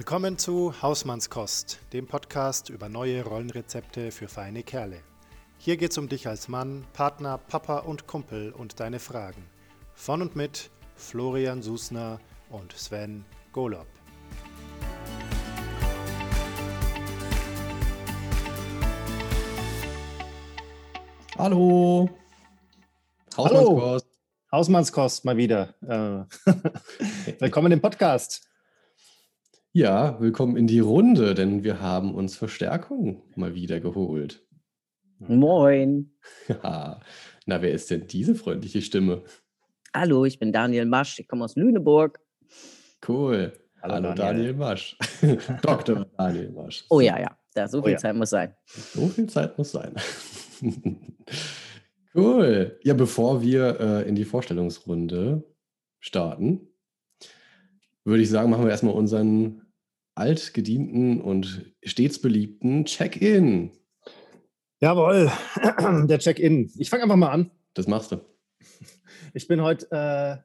Willkommen zu Hausmannskost, dem Podcast über neue Rollenrezepte für feine Kerle. Hier geht's um dich als Mann, Partner, Papa und Kumpel und deine Fragen. Von und mit Florian Susner und Sven Golob. Hallo. Hausmannskost. Hallo. Hausmannskost mal wieder. Äh, willkommen im Podcast. Ja, willkommen in die Runde, denn wir haben uns Verstärkung mal wieder geholt. Moin. Ja, na, wer ist denn diese freundliche Stimme? Hallo, ich bin Daniel Masch, ich komme aus Lüneburg. Cool. Hallo, Hallo Daniel. Daniel Masch. Dr. Daniel Masch. Oh ja, ja, da, so viel oh, ja. Zeit muss sein. So viel Zeit muss sein. cool. Ja, bevor wir äh, in die Vorstellungsrunde starten, würde ich sagen, machen wir erstmal unseren altgedienten und stets beliebten Check-in. Jawohl, der Check-in. Ich fange einfach mal an. Das machst du. Ich bin heute, äh,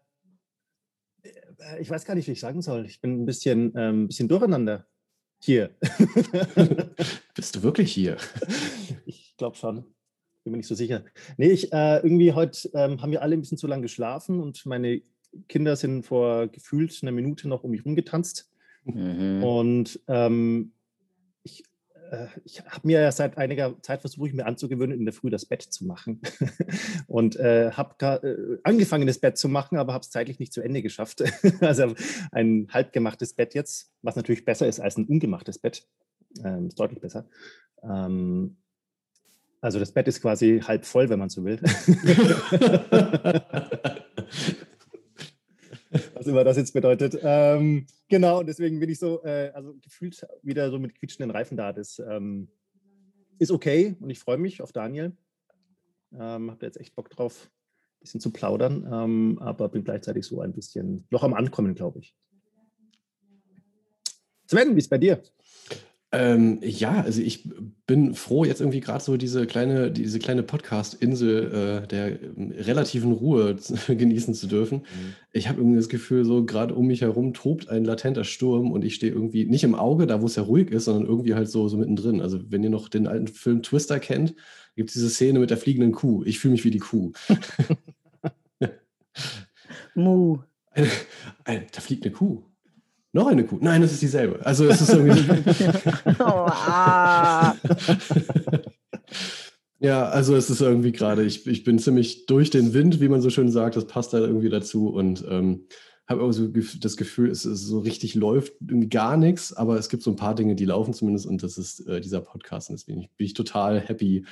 ich weiß gar nicht, wie ich sagen soll. Ich bin ein bisschen, ähm, bisschen durcheinander hier. Bist du wirklich hier? Ich glaube schon. Bin mir nicht so sicher. Nee, ich, äh, irgendwie heute ähm, haben wir alle ein bisschen zu lange geschlafen und meine Kinder sind vor gefühlt einer Minute noch um mich rumgetanzt. Mhm. Und ähm, ich, äh, ich habe mir ja seit einiger Zeit versucht, mir anzugewöhnen, in der Früh das Bett zu machen. und äh, habe äh, angefangen, das Bett zu machen, aber habe es zeitlich nicht zu Ende geschafft. also ein halb gemachtes Bett jetzt, was natürlich besser ist als ein ungemachtes Bett. Ähm, ist deutlich besser. Ähm, also das Bett ist quasi halb voll, wenn man so will. was immer das jetzt bedeutet. Ähm, genau, deswegen bin ich so, äh, also gefühlt wieder so mit quietschenden Reifen da. Das ähm, ist okay und ich freue mich auf Daniel. Ähm, Habe jetzt echt Bock drauf, ein bisschen zu plaudern, ähm, aber bin gleichzeitig so ein bisschen noch am Ankommen, glaube ich. Sven, wie ist bei dir? Ähm, ja, also ich bin froh, jetzt irgendwie gerade so diese kleine, diese kleine Podcast-Insel äh, der ähm, relativen Ruhe genießen zu dürfen. Mhm. Ich habe irgendwie das Gefühl, so gerade um mich herum tobt ein latenter Sturm und ich stehe irgendwie nicht im Auge, da wo es ja ruhig ist, sondern irgendwie halt so, so mittendrin. Also wenn ihr noch den alten Film Twister kennt, gibt es diese Szene mit der fliegenden Kuh. Ich fühle mich wie die Kuh. Mu. da fliegt eine Kuh. Noch eine Kuh? Nein, es ist dieselbe. Also es ist irgendwie. oh, ah. ja, also es ist irgendwie gerade, ich, ich bin ziemlich durch den Wind, wie man so schön sagt. Das passt da irgendwie dazu und ähm, habe auch so das Gefühl, es ist so richtig läuft gar nichts, aber es gibt so ein paar Dinge, die laufen zumindest und das ist äh, dieser Podcast. Und deswegen bin ich total happy,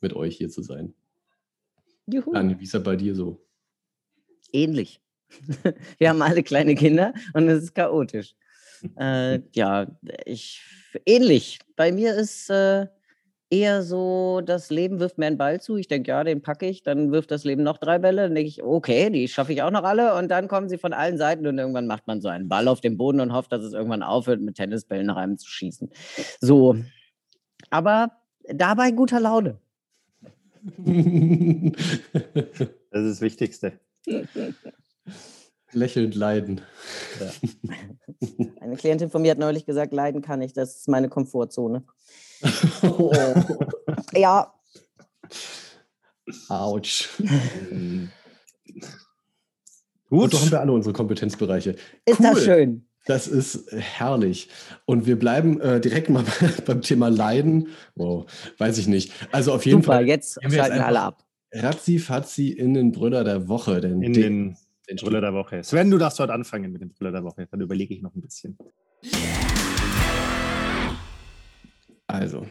mit euch hier zu sein. Juhu. Anni, wie ist er bei dir so? Ähnlich. Wir haben alle kleine Kinder und es ist chaotisch. Äh, ja, ich ähnlich. Bei mir ist äh, eher so, das Leben wirft mir einen Ball zu. Ich denke, ja, den packe ich. Dann wirft das Leben noch drei Bälle. Dann denke ich, okay, die schaffe ich auch noch alle. Und dann kommen sie von allen Seiten und irgendwann macht man so einen Ball auf dem Boden und hofft, dass es irgendwann aufhört, mit Tennisbällen nach einem zu schießen. So. Aber dabei guter Laune. Das ist das Wichtigste. Lächelnd leiden. Ja. Eine Klientin von mir hat neulich gesagt, leiden kann ich, das ist meine Komfortzone. oh. Ja. Autsch. Gut. So haben wir alle unsere Kompetenzbereiche. Ist cool. das schön? Das ist herrlich. Und wir bleiben äh, direkt mal beim Thema Leiden. Wow, weiß ich nicht. Also auf jeden Super, Fall. jetzt schalten wir alle ab. Razzi Fazzi in den Brüller der Woche. Denn in den den Brüller der Woche. Sven, du darfst heute anfangen mit dem Brüller der Woche. Dann überlege ich noch ein bisschen. Also.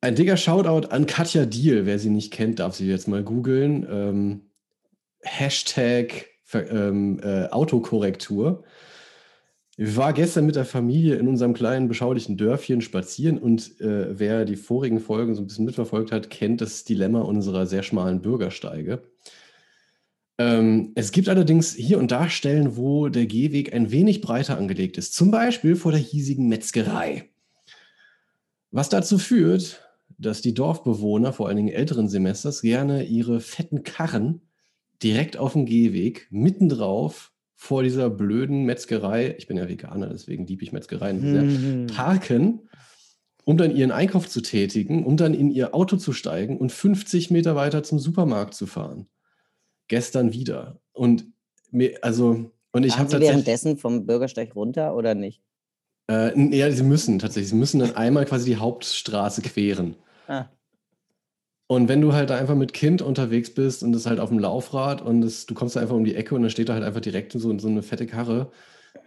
Ein dicker Shoutout an Katja Diel. Wer sie nicht kennt, darf sie jetzt mal googeln. Ähm, Hashtag ähm, äh, Autokorrektur. Ich war gestern mit der Familie in unserem kleinen, beschaulichen Dörfchen spazieren und äh, wer die vorigen Folgen so ein bisschen mitverfolgt hat, kennt das Dilemma unserer sehr schmalen Bürgersteige. Ähm, es gibt allerdings hier und da Stellen, wo der Gehweg ein wenig breiter angelegt ist, zum Beispiel vor der hiesigen Metzgerei. Was dazu führt, dass die Dorfbewohner, vor allen Dingen älteren Semesters, gerne ihre fetten Karren direkt auf dem Gehweg, mittendrauf, vor dieser blöden Metzgerei, ich bin ja Veganer, deswegen liebe ich Metzgereien sehr, mhm. parken, um dann ihren Einkauf zu tätigen, um dann in ihr Auto zu steigen und 50 Meter weiter zum Supermarkt zu fahren. Gestern wieder. Und mir, also, und ich habe tatsächlich. währenddessen vom Bürgersteig runter oder nicht? Äh, ja, sie müssen tatsächlich. Sie müssen dann einmal quasi die Hauptstraße queren. Ah. Und wenn du halt da einfach mit Kind unterwegs bist und das halt auf dem Laufrad und das, du kommst da einfach um die Ecke und dann steht da halt einfach direkt so, so eine fette Karre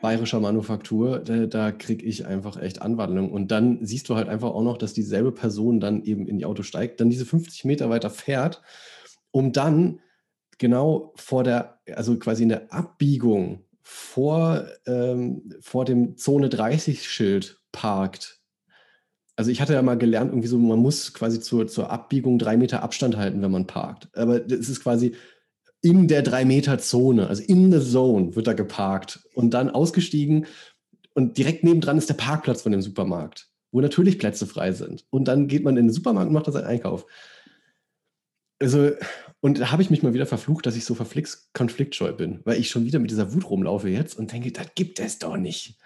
bayerischer Manufaktur, da, da kriege ich einfach echt Anwandlung. Und dann siehst du halt einfach auch noch, dass dieselbe Person dann eben in die Auto steigt, dann diese 50 Meter weiter fährt, um dann genau vor der, also quasi in der Abbiegung vor, ähm, vor dem Zone 30-Schild parkt. Also ich hatte ja mal gelernt, irgendwie so, man muss quasi zur, zur Abbiegung drei Meter Abstand halten, wenn man parkt. Aber es ist quasi in der drei Meter Zone, also in the Zone wird da geparkt und dann ausgestiegen und direkt nebendran ist der Parkplatz von dem Supermarkt, wo natürlich Plätze frei sind. Und dann geht man in den Supermarkt und macht da seinen Einkauf. Also, und da habe ich mich mal wieder verflucht, dass ich so verflixt konfliktscheu bin, weil ich schon wieder mit dieser Wut rumlaufe jetzt und denke, das gibt es doch nicht.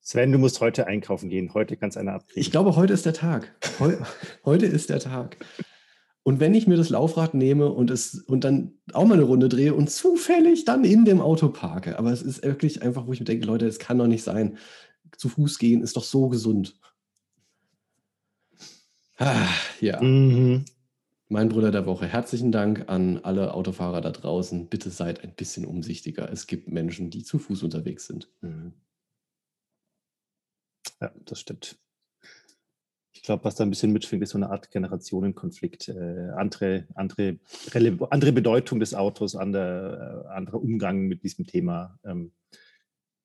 Sven, du musst heute einkaufen gehen. Heute kannst einer abkriegen. Ich glaube, heute ist der Tag. Heu, heute ist der Tag. Und wenn ich mir das Laufrad nehme und es und dann auch mal eine Runde drehe und zufällig dann in dem Auto parke, aber es ist wirklich einfach, wo ich mir denke, Leute, das kann doch nicht sein. Zu Fuß gehen ist doch so gesund. Ah, ja. Mhm. Mein Bruder der Woche. Herzlichen Dank an alle Autofahrer da draußen. Bitte seid ein bisschen umsichtiger. Es gibt Menschen, die zu Fuß unterwegs sind. Mhm. Ja, das stimmt. Ich glaube, was da ein bisschen mitschwingt, ist so eine Art Generationenkonflikt. Äh, andere, andere, andere Bedeutung des Autos, andere, äh, anderer Umgang mit diesem Thema. Ähm,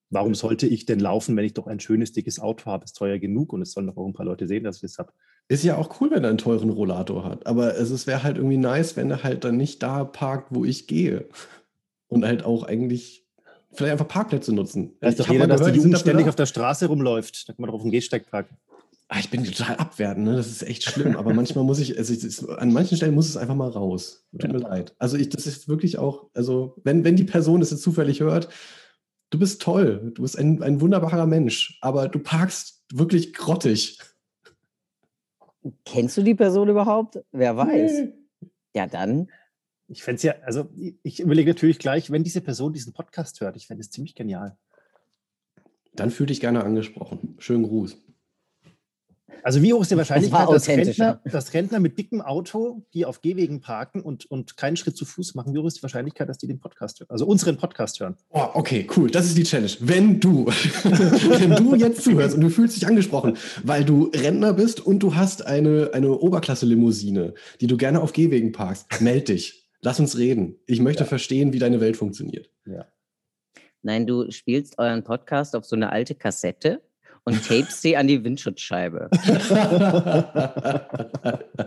warum sollte ich denn laufen, wenn ich doch ein schönes, dickes Auto habe? Ist teuer genug und es sollen doch auch ein paar Leute sehen, dass ich das habe. Ist ja auch cool, wenn er einen teuren Rollator hat. Aber es wäre halt irgendwie nice, wenn er halt dann nicht da parkt, wo ich gehe. Und halt auch eigentlich vielleicht einfach Parkplätze nutzen. Weiß doch jeder, dass die Jugend ständig auf der Straße rumläuft. Da kann man doch auf dem Gehsteig parken. Ah, ich bin total abwertend, ne? das ist echt schlimm. Aber manchmal muss ich, also ich, an manchen Stellen muss es einfach mal raus. Tut ja. mir leid. Also ich, das ist wirklich auch, also wenn, wenn die Person das jetzt zufällig hört, du bist toll, du bist ein, ein wunderbarer Mensch, aber du parkst wirklich grottig. Kennst du die Person überhaupt? Wer weiß. Nee. Ja, dann. Ich fände es ja, also ich überlege natürlich gleich, wenn diese Person diesen Podcast hört, ich fände es ziemlich genial. Dann fühl dich gerne angesprochen. Schönen Gruß. Also wie hoch ist die Wahrscheinlichkeit, das dass, Rentner, dass Rentner mit dickem Auto, die auf Gehwegen parken und, und keinen Schritt zu Fuß machen, wie hoch ist die Wahrscheinlichkeit, dass die den Podcast hören? Also unseren Podcast hören. Oh, okay, cool. Das ist die Challenge. Wenn du, wenn du jetzt zuhörst und du fühlst dich angesprochen, weil du Rentner bist und du hast eine, eine Oberklasse-Limousine, die du gerne auf Gehwegen parkst, meld dich. Lass uns reden. Ich möchte ja. verstehen, wie deine Welt funktioniert. Ja. Nein, du spielst euren Podcast auf so eine alte Kassette und tapest sie an die Windschutzscheibe.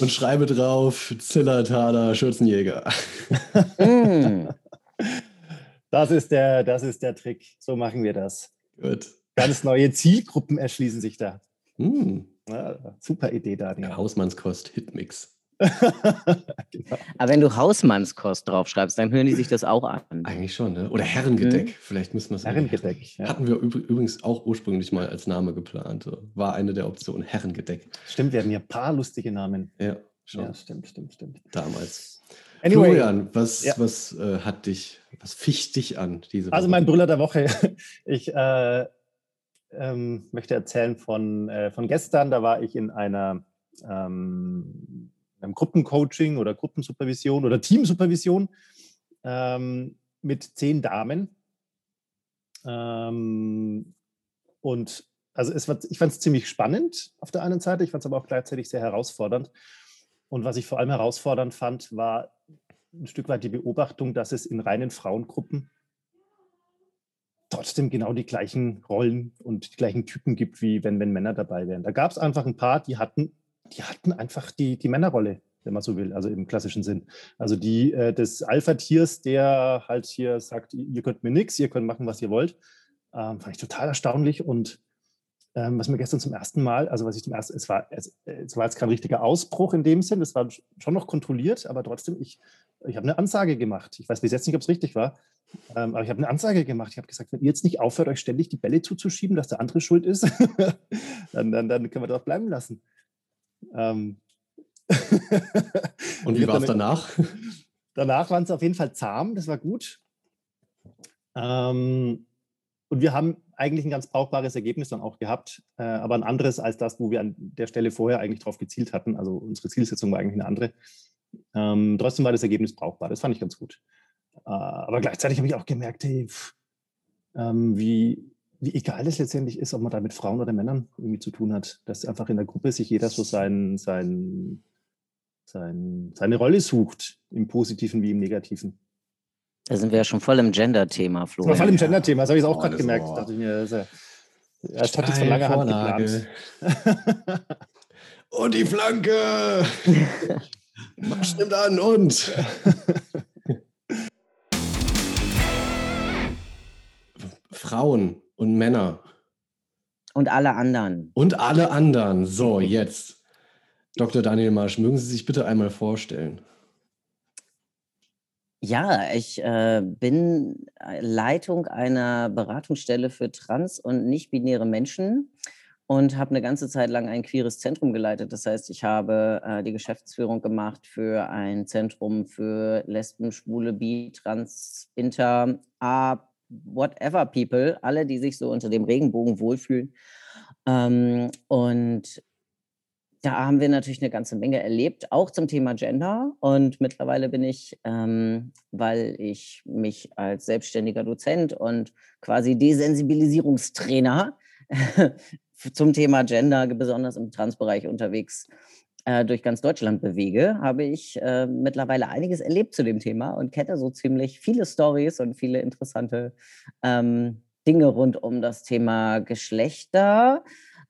und schreibe drauf Zillertaler Schürzenjäger. Mm. Das ist, der, das ist der Trick. So machen wir das. Gut. Ganz neue Zielgruppen erschließen sich da. Mm. Ja, super Idee, Daniel. Hausmannskost Hitmix. genau. Aber wenn du Hausmannskost draufschreibst, dann hören die sich das auch an. Eigentlich schon, ne? Oder Herrengedeck. Mhm. Vielleicht müssen wir es Herrengedeck. Ja. Hatten wir übrigens auch ursprünglich mal als Name geplant. War eine der Optionen. Herrengedeck. Stimmt, wir hatten ja ein paar lustige Namen. Ja, schon. Ja, stimmt, stimmt, stimmt. Damals. Anyway, Florian, was, ja. was äh, hat dich, was ficht dich an diese Woche? Also mein Brüller der Woche. Ich äh, ähm, möchte erzählen von, äh, von gestern. Da war ich in einer ähm, einem Gruppencoaching oder Gruppensupervision oder Teamsupervision ähm, mit zehn Damen. Ähm, und also es war, ich fand es ziemlich spannend auf der einen Seite, ich fand es aber auch gleichzeitig sehr herausfordernd. Und was ich vor allem herausfordernd fand, war ein Stück weit die Beobachtung, dass es in reinen Frauengruppen trotzdem genau die gleichen Rollen und die gleichen Typen gibt, wie wenn, wenn Männer dabei wären. Da gab es einfach ein paar, die hatten die hatten einfach die, die Männerrolle, wenn man so will, also im klassischen Sinn. Also die äh, des Alpha-Tiers, der halt hier sagt, ihr könnt mir nichts, ihr könnt machen, was ihr wollt, ähm, fand ich total erstaunlich und ähm, was mir gestern zum ersten Mal, also was ich zum ersten, es war, es, es war jetzt kein richtiger Ausbruch in dem Sinn, es war schon noch kontrolliert, aber trotzdem, ich ich habe eine Ansage gemacht. Ich weiß bis jetzt nicht, ob es richtig war, ähm, aber ich habe eine Ansage gemacht. Ich habe gesagt, wenn ihr jetzt nicht aufhört, euch ständig die Bälle zuzuschieben, dass der andere schuld ist, dann, dann, dann können wir das bleiben lassen. Ähm Und wie war es danach? Danach waren es auf jeden Fall zahm, das war gut. Ähm, und wir haben eigentlich ein ganz brauchbares Ergebnis dann auch gehabt, äh, aber ein anderes als das, wo wir an der Stelle vorher eigentlich drauf gezielt hatten. Also unsere Zielsetzung war eigentlich eine andere. Ähm, trotzdem war das Ergebnis brauchbar. Das fand ich ganz gut. Äh, aber gleichzeitig habe ich auch gemerkt, hey, pff, ähm, wie, wie egal es letztendlich ist, ob man da mit Frauen oder Männern irgendwie zu tun hat. Dass einfach in der Gruppe sich jeder so sein, sein, sein, seine Rolle sucht, im Positiven wie im Negativen. Da sind wir ja schon voll im Gender-Thema, Flo. Das war voll im Gender-Thema, das habe ich auch oh, gerade gemerkt. Dachte ich mir, das, ja, ich hatte es von langer Hand geplant. und die Flanke! Stimmt an und. Frauen und Männer. Und alle anderen. Und alle anderen. So, jetzt. Dr. Daniel Marsch, mögen Sie sich bitte einmal vorstellen? Ja, ich äh, bin Leitung einer Beratungsstelle für trans- und nicht-binäre Menschen und habe eine ganze Zeit lang ein queeres Zentrum geleitet. Das heißt, ich habe äh, die Geschäftsführung gemacht für ein Zentrum für Lesben, Schwule, Bi, Trans, Inter, A, whatever People, alle, die sich so unter dem Regenbogen wohlfühlen. Ähm, und da haben wir natürlich eine ganze Menge erlebt, auch zum Thema Gender. Und mittlerweile bin ich, ähm, weil ich mich als selbstständiger Dozent und quasi Desensibilisierungstrainer zum Thema Gender, besonders im Transbereich unterwegs, äh, durch ganz Deutschland bewege, habe ich äh, mittlerweile einiges erlebt zu dem Thema und kenne so ziemlich viele Stories und viele interessante ähm, Dinge rund um das Thema Geschlechter,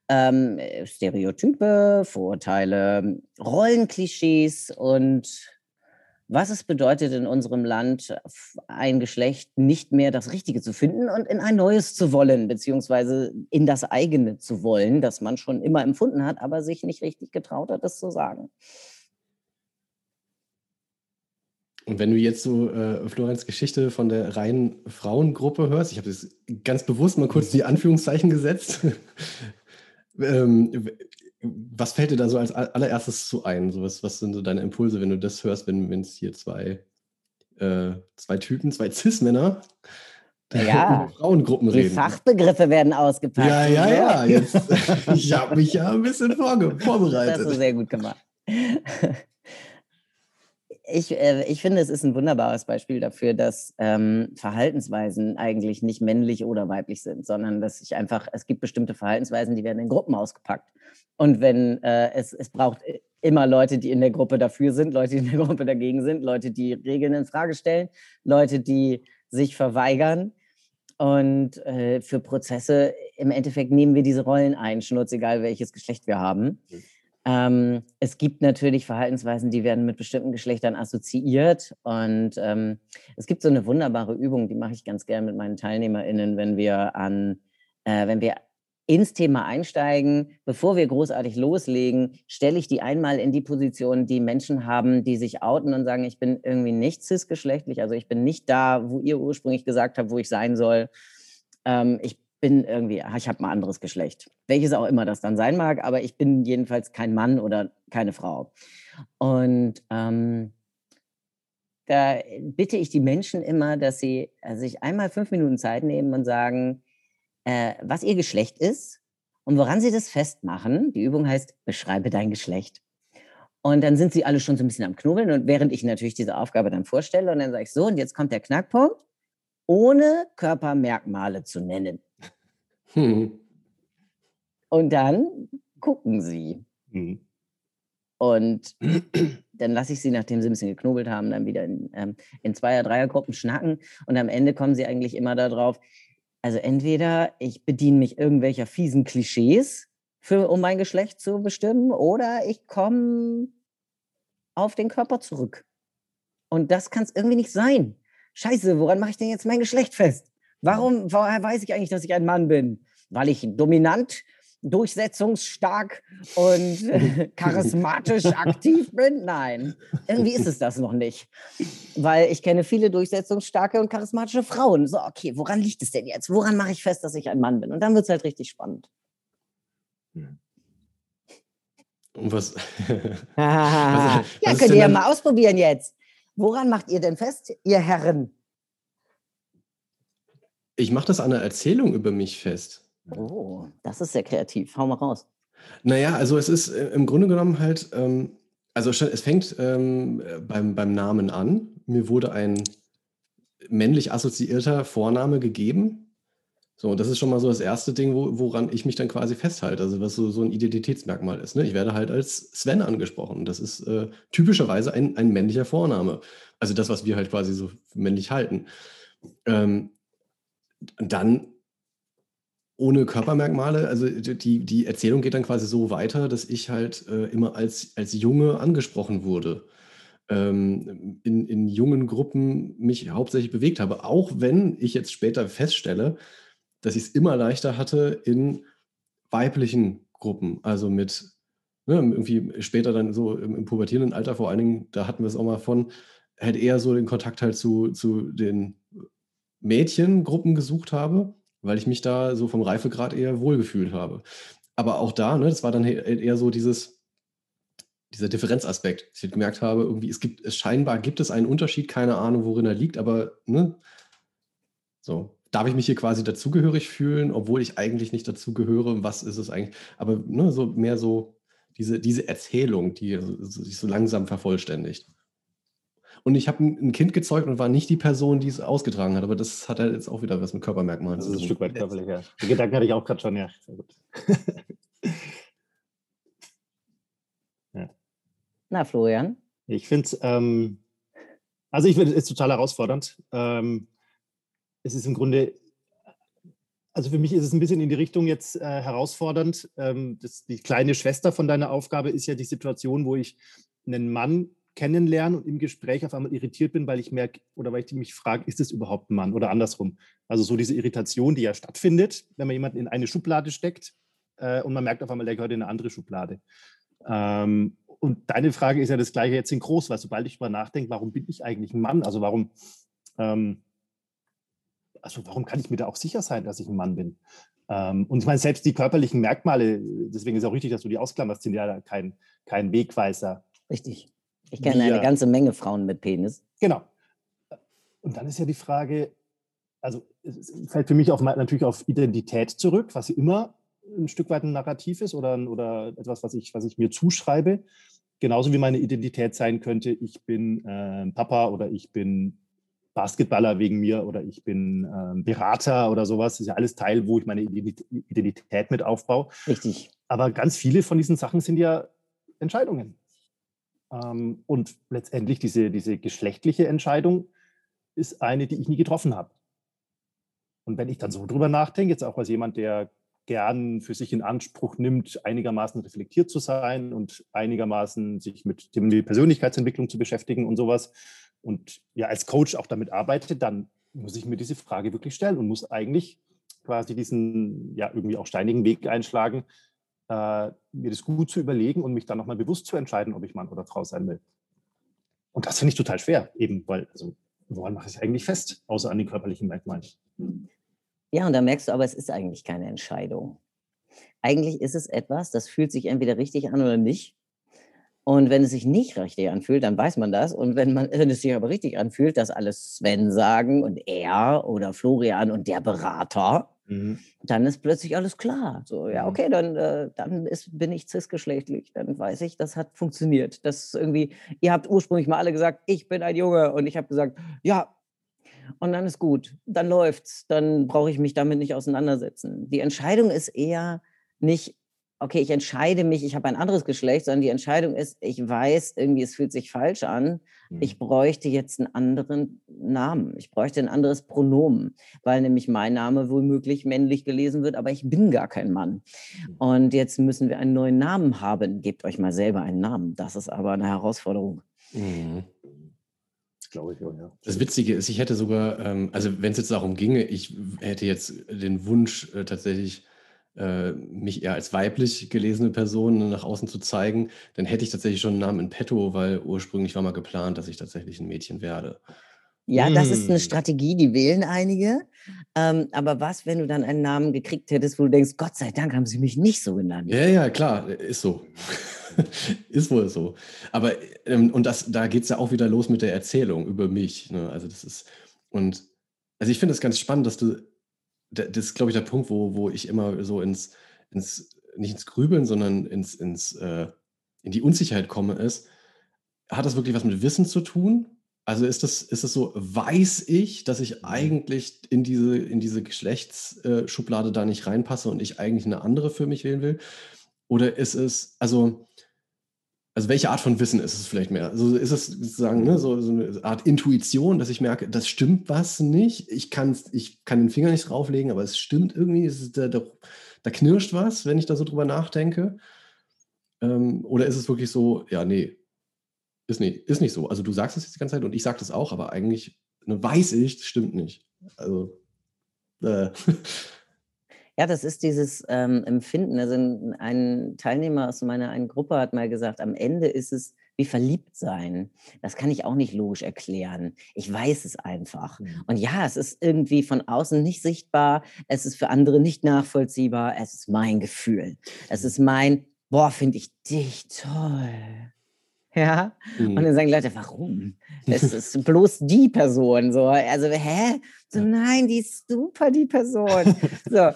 ähm, Stereotype, Vorurteile, Rollenklischees und was es bedeutet, in unserem Land ein Geschlecht nicht mehr das Richtige zu finden und in ein neues zu wollen, beziehungsweise in das eigene zu wollen, das man schon immer empfunden hat, aber sich nicht richtig getraut hat, das zu sagen. Und wenn du jetzt so äh, Florenz Geschichte von der reinen Frauengruppe hörst, ich habe das ganz bewusst mal kurz die Anführungszeichen gesetzt. ähm, was fällt dir da so als allererstes zu ein? So was, was sind so deine Impulse, wenn du das hörst, wenn es hier zwei, äh, zwei Typen, zwei Cis-Männer ja, über Frauengruppen reden? Die Fachbegriffe werden ausgepackt. Ja, ja, ja. Jetzt, ich habe mich ja ein bisschen vorbereitet. Das hast du sehr gut gemacht. Ich, äh, ich finde, es ist ein wunderbares Beispiel dafür, dass ähm, Verhaltensweisen eigentlich nicht männlich oder weiblich sind, sondern dass sich einfach, es gibt bestimmte Verhaltensweisen, die werden in Gruppen ausgepackt. Und wenn äh, es, es braucht immer Leute, die in der Gruppe dafür sind, Leute, die in der Gruppe dagegen sind, Leute, die Regeln in Frage stellen, Leute, die sich verweigern. Und äh, für Prozesse im Endeffekt nehmen wir diese Rollen ein, schnurzegal welches Geschlecht wir haben. Mhm. Ähm, es gibt natürlich Verhaltensweisen, die werden mit bestimmten Geschlechtern assoziiert. Und ähm, es gibt so eine wunderbare Übung, die mache ich ganz gerne mit meinen TeilnehmerInnen, wenn wir an, äh, wenn wir ins Thema einsteigen, bevor wir großartig loslegen, stelle ich die einmal in die Position, die Menschen haben, die sich outen und sagen, ich bin irgendwie nicht cisgeschlechtlich, also ich bin nicht da, wo ihr ursprünglich gesagt habt, wo ich sein soll. Ähm, ich bin irgendwie, ich habe ein anderes Geschlecht, welches auch immer das dann sein mag, aber ich bin jedenfalls kein Mann oder keine Frau. Und ähm, da bitte ich die Menschen immer, dass sie also sich einmal fünf Minuten Zeit nehmen und sagen, äh, was ihr Geschlecht ist und woran sie das festmachen. Die Übung heißt, beschreibe dein Geschlecht. Und dann sind sie alle schon so ein bisschen am Knobeln und während ich natürlich diese Aufgabe dann vorstelle und dann sage ich so, und jetzt kommt der Knackpunkt, ohne Körpermerkmale zu nennen. Hm. Und dann gucken sie. Hm. Und dann lasse ich sie, nachdem sie ein bisschen geknobelt haben, dann wieder in, ähm, in Zweier-, Dreiergruppen schnacken. Und am Ende kommen sie eigentlich immer darauf, also entweder ich bediene mich irgendwelcher fiesen Klischees, für, um mein Geschlecht zu bestimmen, oder ich komme auf den Körper zurück. Und das kann es irgendwie nicht sein. Scheiße, woran mache ich denn jetzt mein Geschlecht fest? Warum, woher weiß ich eigentlich, dass ich ein Mann bin? Weil ich dominant durchsetzungsstark und charismatisch aktiv bin. Nein, irgendwie ist es das noch nicht. Weil ich kenne viele durchsetzungsstarke und charismatische Frauen. So, okay, woran liegt es denn jetzt? Woran mache ich fest, dass ich ein Mann bin? Und dann wird es halt richtig spannend. Und was? Ah, was, ja, könnt ihr ja mal ausprobieren jetzt. Woran macht ihr denn fest, ihr Herren? Ich mache das an einer Erzählung über mich fest. Oh, das ist sehr kreativ. Hau mal raus. Naja, also es ist äh, im Grunde genommen halt, ähm, also es fängt ähm, beim, beim Namen an. Mir wurde ein männlich assoziierter Vorname gegeben. So, und das ist schon mal so das erste Ding, wo, woran ich mich dann quasi festhalte, also was so, so ein Identitätsmerkmal ist. Ne? Ich werde halt als Sven angesprochen. Das ist äh, typischerweise ein, ein männlicher Vorname. Also das, was wir halt quasi so männlich halten. Ähm, dann ohne Körpermerkmale, also die, die Erzählung geht dann quasi so weiter, dass ich halt äh, immer als, als Junge angesprochen wurde. Ähm, in, in jungen Gruppen mich hauptsächlich bewegt habe, auch wenn ich jetzt später feststelle, dass ich es immer leichter hatte in weiblichen Gruppen, also mit ne, irgendwie später dann so im, im pubertierenden Alter vor allen Dingen, da hatten wir es auch mal von, halt eher so den Kontakt halt zu, zu den Mädchengruppen gesucht habe, weil ich mich da so vom Reifegrad eher wohlgefühlt habe. Aber auch da, ne, das war dann eher so dieses, dieser Differenzaspekt. Ich gemerkt habe, irgendwie, es gibt, es scheinbar gibt es einen Unterschied, keine Ahnung, worin er liegt, aber ne, so, darf ich mich hier quasi dazugehörig fühlen, obwohl ich eigentlich nicht dazugehöre, was ist es eigentlich? Aber ne, so mehr so diese, diese Erzählung, die sich so langsam vervollständigt. Und ich habe ein Kind gezeugt und war nicht die Person, die es ausgetragen hat. Aber das hat halt jetzt auch wieder was mit Körpermerkmalen zu tun. Das ist ein Stück weit körperlich, ja. Die Gedanken hatte ich auch gerade schon, ja. ja. Na, Florian? Ich finde es, ähm, also ich finde es total herausfordernd. Ähm, es ist im Grunde, also für mich ist es ein bisschen in die Richtung jetzt äh, herausfordernd. Ähm, das, die kleine Schwester von deiner Aufgabe ist ja die Situation, wo ich einen Mann kennenlernen und im Gespräch auf einmal irritiert bin, weil ich merke oder weil ich mich frage, ist es überhaupt ein Mann oder andersrum. Also so diese Irritation, die ja stattfindet, wenn man jemanden in eine Schublade steckt äh, und man merkt auf einmal, der gehört in eine andere Schublade. Ähm, und deine Frage ist ja das gleiche jetzt in groß, weil sobald ich darüber nachdenke, warum bin ich eigentlich ein Mann? Also warum, ähm, also warum kann ich mir da auch sicher sein, dass ich ein Mann bin? Ähm, und ich meine, selbst die körperlichen Merkmale, deswegen ist es auch richtig, dass du die ausklammerst, sind ja kein, kein Wegweiser. Richtig. Ich kenne eine ganze Menge Frauen mit Penis. Genau. Und dann ist ja die Frage, also es fällt für mich auf, natürlich auf Identität zurück, was immer ein Stück weit ein Narrativ ist oder, oder etwas, was ich, was ich mir zuschreibe. Genauso wie meine Identität sein könnte, ich bin äh, Papa oder ich bin Basketballer wegen mir oder ich bin äh, Berater oder sowas. Das ist ja alles Teil, wo ich meine Identität mit aufbaue. Richtig. Aber ganz viele von diesen Sachen sind ja Entscheidungen. Ähm, und letztendlich diese, diese geschlechtliche Entscheidung ist eine, die ich nie getroffen habe. Und wenn ich dann so drüber nachdenke, jetzt auch als jemand, der gern für sich in Anspruch nimmt, einigermaßen reflektiert zu sein und einigermaßen sich mit wie Persönlichkeitsentwicklung zu beschäftigen und sowas und ja als Coach auch damit arbeitet, dann muss ich mir diese Frage wirklich stellen und muss eigentlich quasi diesen ja irgendwie auch steinigen Weg einschlagen, äh, mir das gut zu überlegen und mich dann nochmal bewusst zu entscheiden, ob ich Mann oder Frau sein will. Und das finde ich total schwer, eben weil, also woran mache ich es eigentlich fest, außer an den körperlichen Merkmalen? Ja, und da merkst du aber, es ist eigentlich keine Entscheidung. Eigentlich ist es etwas, das fühlt sich entweder richtig an oder nicht. Und wenn es sich nicht richtig anfühlt, dann weiß man das. Und wenn, man, wenn es sich aber richtig anfühlt, dass alles Sven sagen und er oder Florian und der Berater, Mhm. Dann ist plötzlich alles klar. So, ja, mhm. okay, dann, äh, dann ist, bin ich cisgeschlechtlich. Dann weiß ich, das hat funktioniert. Das irgendwie, ihr habt ursprünglich mal alle gesagt, ich bin ein Junge. Und ich habe gesagt, ja. Und dann ist gut. Dann läuft's. Dann brauche ich mich damit nicht auseinandersetzen. Die Entscheidung ist eher nicht, okay, ich entscheide mich, ich habe ein anderes Geschlecht, sondern die Entscheidung ist, ich weiß, irgendwie, es fühlt sich falsch an. Ich mhm. bräuchte jetzt einen anderen Namen. Ich bräuchte ein anderes Pronomen, weil nämlich mein Name womöglich männlich gelesen wird, aber ich bin gar kein Mann. Mhm. Und jetzt müssen wir einen neuen Namen haben. Gebt euch mal selber einen Namen. Das ist aber eine Herausforderung. Mhm. Glaube ich, ja. Das Witzige ist, ich hätte sogar, ähm, also wenn es jetzt darum ginge, ich hätte jetzt den Wunsch äh, tatsächlich, mich eher als weiblich gelesene Person nach außen zu zeigen, dann hätte ich tatsächlich schon einen Namen in petto, weil ursprünglich war mal geplant, dass ich tatsächlich ein Mädchen werde. Ja, das ist eine hm. Strategie, die wählen einige. Ähm, aber was, wenn du dann einen Namen gekriegt hättest, wo du denkst, Gott sei Dank haben sie mich nicht so genannt? Ja, ja, klar, ist so. ist wohl so. Aber, ähm, und das, da geht es ja auch wieder los mit der Erzählung über mich. Ne? Also, das ist, und, also ich finde es ganz spannend, dass du, das ist, glaube ich, der Punkt, wo, wo ich immer so ins, ins, nicht ins Grübeln, sondern ins, ins, äh, in die Unsicherheit komme, ist, hat das wirklich was mit Wissen zu tun? Also ist das, ist das so, weiß ich, dass ich mhm. eigentlich in diese, in diese Geschlechtsschublade da nicht reinpasse und ich eigentlich eine andere für mich wählen will? Oder ist es, also, also welche Art von Wissen ist es vielleicht mehr? Also ist es sozusagen ne, so, so eine Art Intuition, dass ich merke, das stimmt was nicht, ich, ich kann den Finger nicht drauflegen, aber es stimmt irgendwie, es da, da, da, knirscht was, wenn ich da so drüber nachdenke? Ähm, oder ist es wirklich so, ja, nee, ist nicht, ist nicht so. Also du sagst es jetzt die ganze Zeit und ich sage das auch, aber eigentlich ne, weiß ich, das stimmt nicht. Also äh. Ja, das ist dieses ähm, Empfinden. Also ein Teilnehmer aus meiner einen Gruppe hat mal gesagt, am Ende ist es wie verliebt sein. Das kann ich auch nicht logisch erklären. Ich weiß es einfach. Mhm. Und ja, es ist irgendwie von außen nicht sichtbar. Es ist für andere nicht nachvollziehbar. Es ist mein Gefühl. Es ist mein, boah, finde ich dich toll. Ja. Mhm. Und dann sagen Leute, warum? Es ist bloß die Person. So, also, hä? So, nein, die ist super, die Person. So.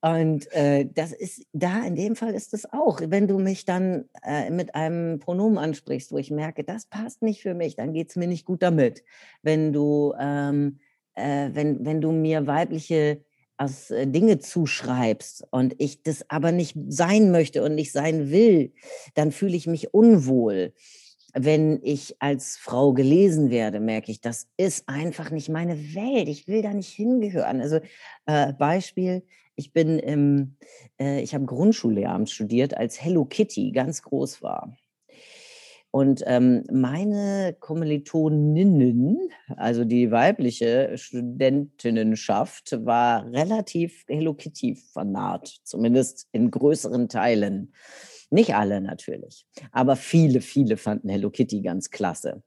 Und äh, das ist da, in dem Fall ist es auch. Wenn du mich dann äh, mit einem Pronomen ansprichst, wo ich merke, das passt nicht für mich, dann geht es mir nicht gut damit. Wenn du, ähm, äh, wenn, wenn du mir weibliche als äh, Dinge zuschreibst und ich das aber nicht sein möchte und nicht sein will, dann fühle ich mich unwohl. Wenn ich als Frau gelesen werde, merke ich, das ist einfach nicht meine Welt. Ich will da nicht hingehören. Also äh, Beispiel, ich bin im, äh, ich habe Grundschullehramt studiert, als Hello Kitty ganz groß war. Und ähm, meine Kommilitoninnen, also die weibliche Studentinnenschaft, war relativ Hello Kitty vernarrt, zumindest in größeren Teilen. Nicht alle natürlich, aber viele, viele fanden Hello Kitty ganz klasse.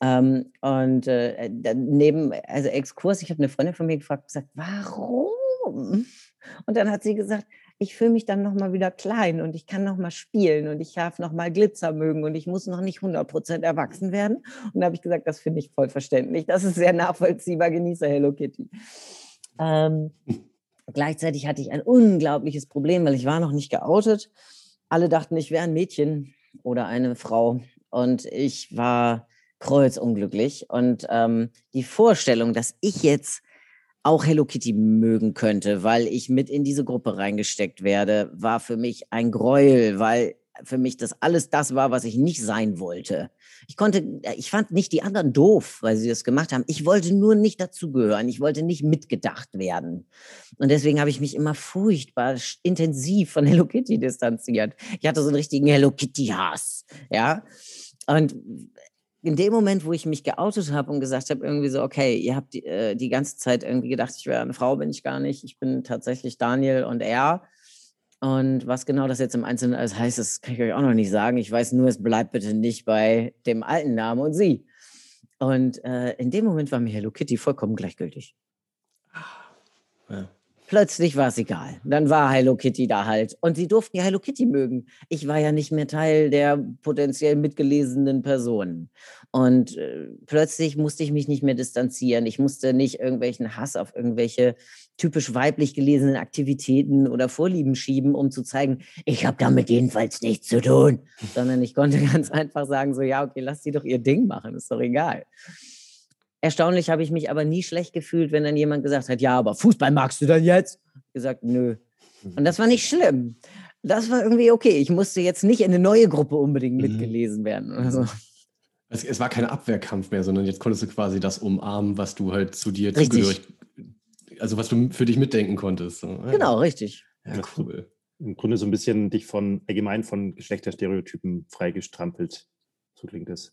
Ähm, und äh, neben, also Exkurs, ich habe eine Freundin von mir gefragt, gesagt, warum? Und dann hat sie gesagt, ich fühle mich dann nochmal wieder klein und ich kann nochmal spielen und ich darf nochmal Glitzer mögen und ich muss noch nicht 100% erwachsen werden. Und da habe ich gesagt, das finde ich voll verständlich. Das ist sehr nachvollziehbar. Genieße Hello Kitty. Ähm, gleichzeitig hatte ich ein unglaubliches Problem, weil ich war noch nicht geoutet. Alle dachten, ich wäre ein Mädchen oder eine Frau. Und ich war kreuzunglücklich. Und ähm, die Vorstellung, dass ich jetzt auch Hello Kitty mögen könnte, weil ich mit in diese Gruppe reingesteckt werde, war für mich ein Gräuel, weil für mich das alles das war, was ich nicht sein wollte. Ich konnte, ich fand nicht die anderen doof, weil sie das gemacht haben. Ich wollte nur nicht dazugehören. Ich wollte nicht mitgedacht werden. Und deswegen habe ich mich immer furchtbar intensiv von Hello Kitty distanziert. Ich hatte so einen richtigen Hello Kitty Hass, ja. Und in dem Moment, wo ich mich geoutet habe und gesagt habe, irgendwie so, okay, ihr habt äh, die ganze Zeit irgendwie gedacht, ich wäre eine Frau, bin ich gar nicht. Ich bin tatsächlich Daniel und er. Und was genau das jetzt im Einzelnen alles heißt, das kann ich euch auch noch nicht sagen. Ich weiß nur, es bleibt bitte nicht bei dem alten Namen und sie. Und äh, in dem Moment war mir Hello Kitty vollkommen gleichgültig. Ah, ja plötzlich war es egal. Dann war Hello Kitty da halt. Und sie durften ja Hello Kitty mögen. Ich war ja nicht mehr Teil der potenziell mitgelesenen Personen. Und äh, plötzlich musste ich mich nicht mehr distanzieren. Ich musste nicht irgendwelchen Hass auf irgendwelche typisch weiblich gelesenen Aktivitäten oder Vorlieben schieben, um zu zeigen, ich habe damit jedenfalls nichts zu tun. Sondern ich konnte ganz einfach sagen, so ja, okay, lass sie doch ihr Ding machen, ist doch egal. Erstaunlich habe ich mich aber nie schlecht gefühlt, wenn dann jemand gesagt hat, ja, aber Fußball magst du dann jetzt? Ich gesagt, nö. Mhm. Und das war nicht schlimm. Das war irgendwie okay. Ich musste jetzt nicht in eine neue Gruppe unbedingt mhm. mitgelesen werden. Also. Es, es, war kein Abwehrkampf mehr, sondern jetzt konntest du quasi das umarmen, was du halt zu dir zugehörig, also was du für dich mitdenken konntest. Genau, richtig. Ja, cool. Im Grunde so ein bisschen dich von allgemein von Geschlechterstereotypen freigestrampelt. So klingt das.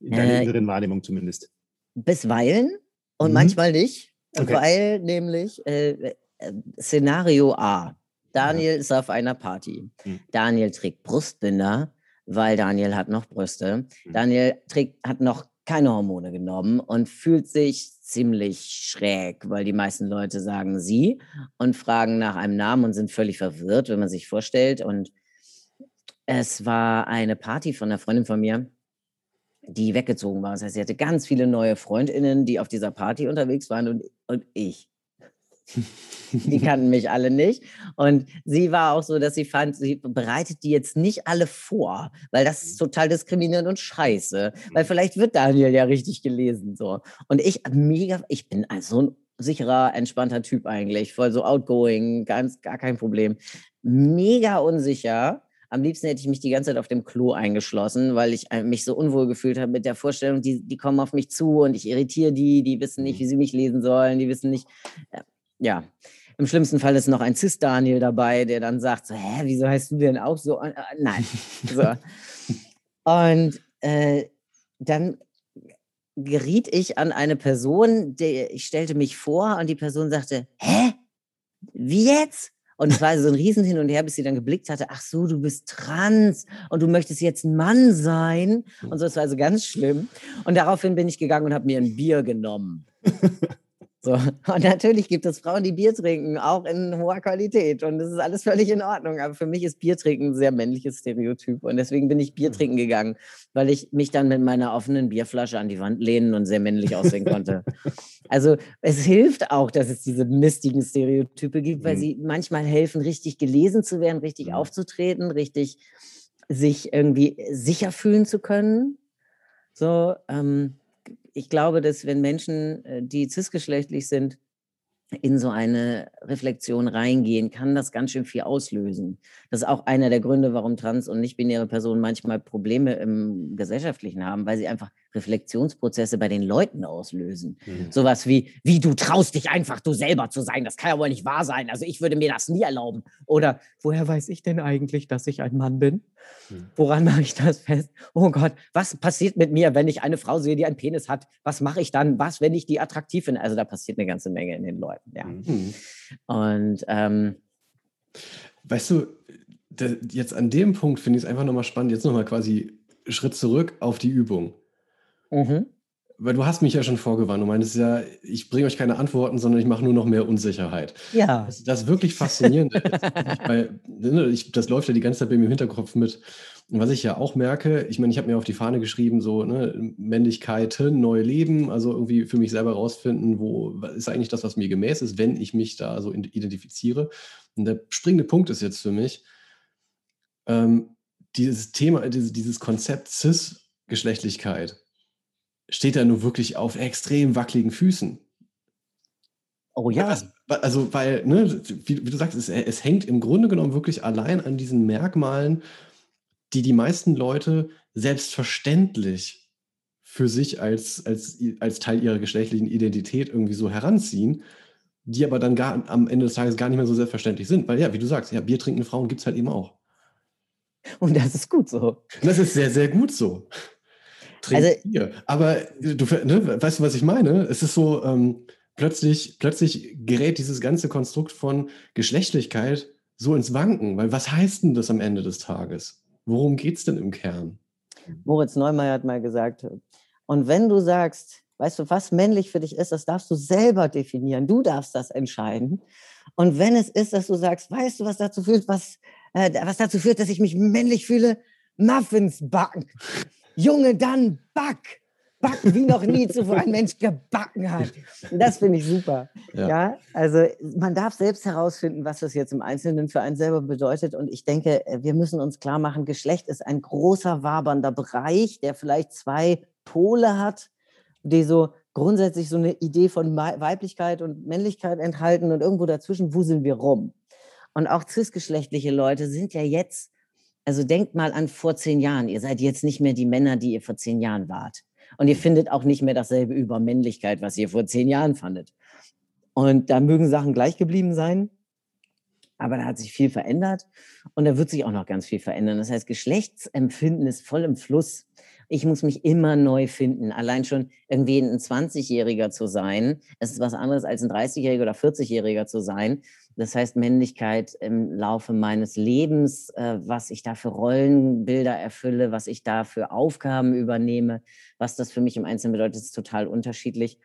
In deiner äh, inneren Wahrnehmung zumindest. Bisweilen und mhm. manchmal nicht, okay. weil nämlich äh, äh, Szenario A. Daniel ist auf einer Party. Mhm. Daniel trägt Brustbinder, weil Daniel hat noch Brüste. Mhm. Daniel trägt, hat noch keine Hormone genommen und fühlt sich ziemlich schräg, weil die meisten Leute sagen sie und fragen nach einem Namen und sind völlig verwirrt, wenn man sich vorstellt. Und es war eine Party von einer Freundin von mir, die weggezogen war. Das heißt, sie hatte ganz viele neue Freundinnen, die auf dieser Party unterwegs waren und, und ich. Die kannten mich alle nicht. Und sie war auch so, dass sie fand, sie bereitet die jetzt nicht alle vor, weil das ist total diskriminierend und scheiße. Weil vielleicht wird Daniel ja richtig gelesen. So. Und ich mega, ich bin also ein sicherer, entspannter Typ eigentlich, voll so outgoing, ganz gar kein Problem. Mega unsicher. Am liebsten hätte ich mich die ganze Zeit auf dem Klo eingeschlossen, weil ich äh, mich so unwohl gefühlt habe mit der Vorstellung, die, die kommen auf mich zu und ich irritiere die, die wissen nicht, wie sie mich lesen sollen, die wissen nicht, ja. Im schlimmsten Fall ist noch ein Cis-Daniel dabei, der dann sagt, so, hä, wieso heißt du denn auch so? Äh, nein. So. Und äh, dann geriet ich an eine Person, der, ich stellte mich vor und die Person sagte, hä? Wie jetzt? Und es war so ein Riesen hin und her, bis sie dann geblickt hatte, ach so, du bist trans und du möchtest jetzt ein Mann sein. Und so, es war also ganz schlimm. Und daraufhin bin ich gegangen und habe mir ein Bier genommen. So. Und natürlich gibt es Frauen, die Bier trinken, auch in hoher Qualität. Und das ist alles völlig in Ordnung. Aber für mich ist Bier trinken ein sehr männliches Stereotyp. Und deswegen bin ich Bier trinken gegangen, weil ich mich dann mit meiner offenen Bierflasche an die Wand lehnen und sehr männlich aussehen konnte. Also es hilft auch, dass es diese mistigen Stereotype gibt, weil Mhm. sie manchmal helfen, richtig gelesen zu werden, richtig Mhm. aufzutreten, richtig sich irgendwie sicher fühlen zu können. So, ähm, ich glaube, dass wenn Menschen, äh, die cisgeschlechtlich sind, in so eine Reflexion reingehen, kann das ganz schön viel auslösen. Das ist auch einer der Gründe, warum trans- und nicht-binäre Personen manchmal Probleme im Gesellschaftlichen haben, weil sie einfach Reflexionsprozesse bei den Leuten auslösen. Mhm. Sowas wie, wie du traust dich einfach, du selber zu sein. Das kann ja wohl nicht wahr sein. Also ich würde mir das nie erlauben. Oder woher weiß ich denn eigentlich, dass ich ein Mann bin? Mhm. Woran mache ich das fest? Oh Gott, was passiert mit mir, wenn ich eine Frau sehe, die einen Penis hat? Was mache ich dann? Was, wenn ich die attraktiv finde? Also da passiert eine ganze Menge in den Leuten, ja. Mhm. Hm. Und ähm, Weißt du, jetzt an dem Punkt finde ich es einfach nochmal spannend, jetzt nochmal quasi Schritt zurück auf die Übung. Mhm. Weil du hast mich ja schon vorgewarnt. Du meintest ja, ich bringe euch keine Antworten, sondern ich mache nur noch mehr Unsicherheit. ja. Das, das wirklich Faszinierende ist, weil ne, ich, das läuft ja die ganze Zeit bei mir im Hinterkopf mit. Und was ich ja auch merke, ich meine, ich habe mir auf die Fahne geschrieben, so ne, Männlichkeiten, neu leben, also irgendwie für mich selber rausfinden, wo was ist eigentlich das, was mir gemäß ist, wenn ich mich da so identifiziere. Und der springende Punkt ist jetzt für mich, ähm, dieses Thema, dieses, dieses Konzept Cis-Geschlechtlichkeit steht da nur wirklich auf extrem wackeligen Füßen. Oh ja. Also, also weil, ne, wie, wie du sagst, es, es hängt im Grunde genommen wirklich allein an diesen Merkmalen, die die meisten Leute selbstverständlich für sich als, als, als Teil ihrer geschlechtlichen Identität irgendwie so heranziehen, die aber dann gar, am Ende des Tages gar nicht mehr so selbstverständlich sind. Weil ja, wie du sagst, ja, Bier trinkende Frauen gibt es halt eben auch. Und das ist gut so. Und das ist sehr, sehr gut so. Trink Also- Bier. Aber du ne, weißt du, was ich meine? Es ist so, ähm, plötzlich, plötzlich gerät dieses ganze Konstrukt von Geschlechtlichkeit so ins Wanken. Weil was heißt denn das am Ende des Tages? Worum geht es denn im Kern? Moritz Neumeier hat mal gesagt, und wenn du sagst, weißt du, was männlich für dich ist, das darfst du selber definieren. Du darfst das entscheiden. Und wenn es ist, dass du sagst, weißt du, was dazu führt, was, äh, was dazu führt, dass ich mich männlich fühle? Muffins backen. Junge, dann back. Backen, wie noch nie zuvor ein Mensch gebacken hat. Das finde ich super. Ja. Ja. also man darf selbst herausfinden, was das jetzt im Einzelnen für einen selber bedeutet. Und ich denke, wir müssen uns klar machen, Geschlecht ist ein großer, wabernder Bereich, der vielleicht zwei Pole hat, die so grundsätzlich so eine Idee von Weiblichkeit und Männlichkeit enthalten und irgendwo dazwischen wuseln wir rum. Und auch cisgeschlechtliche Leute sind ja jetzt, also denkt mal an vor zehn Jahren, ihr seid jetzt nicht mehr die Männer, die ihr vor zehn Jahren wart. Und ihr findet auch nicht mehr dasselbe über Männlichkeit, was ihr vor zehn Jahren fandet. Und da mögen Sachen gleich geblieben sein, aber da hat sich viel verändert und da wird sich auch noch ganz viel verändern. Das heißt, Geschlechtsempfinden ist voll im Fluss. Ich muss mich immer neu finden. Allein schon irgendwie ein 20-Jähriger zu sein, es ist was anderes als ein 30-Jähriger oder 40-Jähriger zu sein, Das heißt, Männlichkeit im Laufe meines Lebens, äh, was ich da für Rollenbilder erfülle, was ich da für Aufgaben übernehme, was das für mich im Einzelnen bedeutet, ist total unterschiedlich.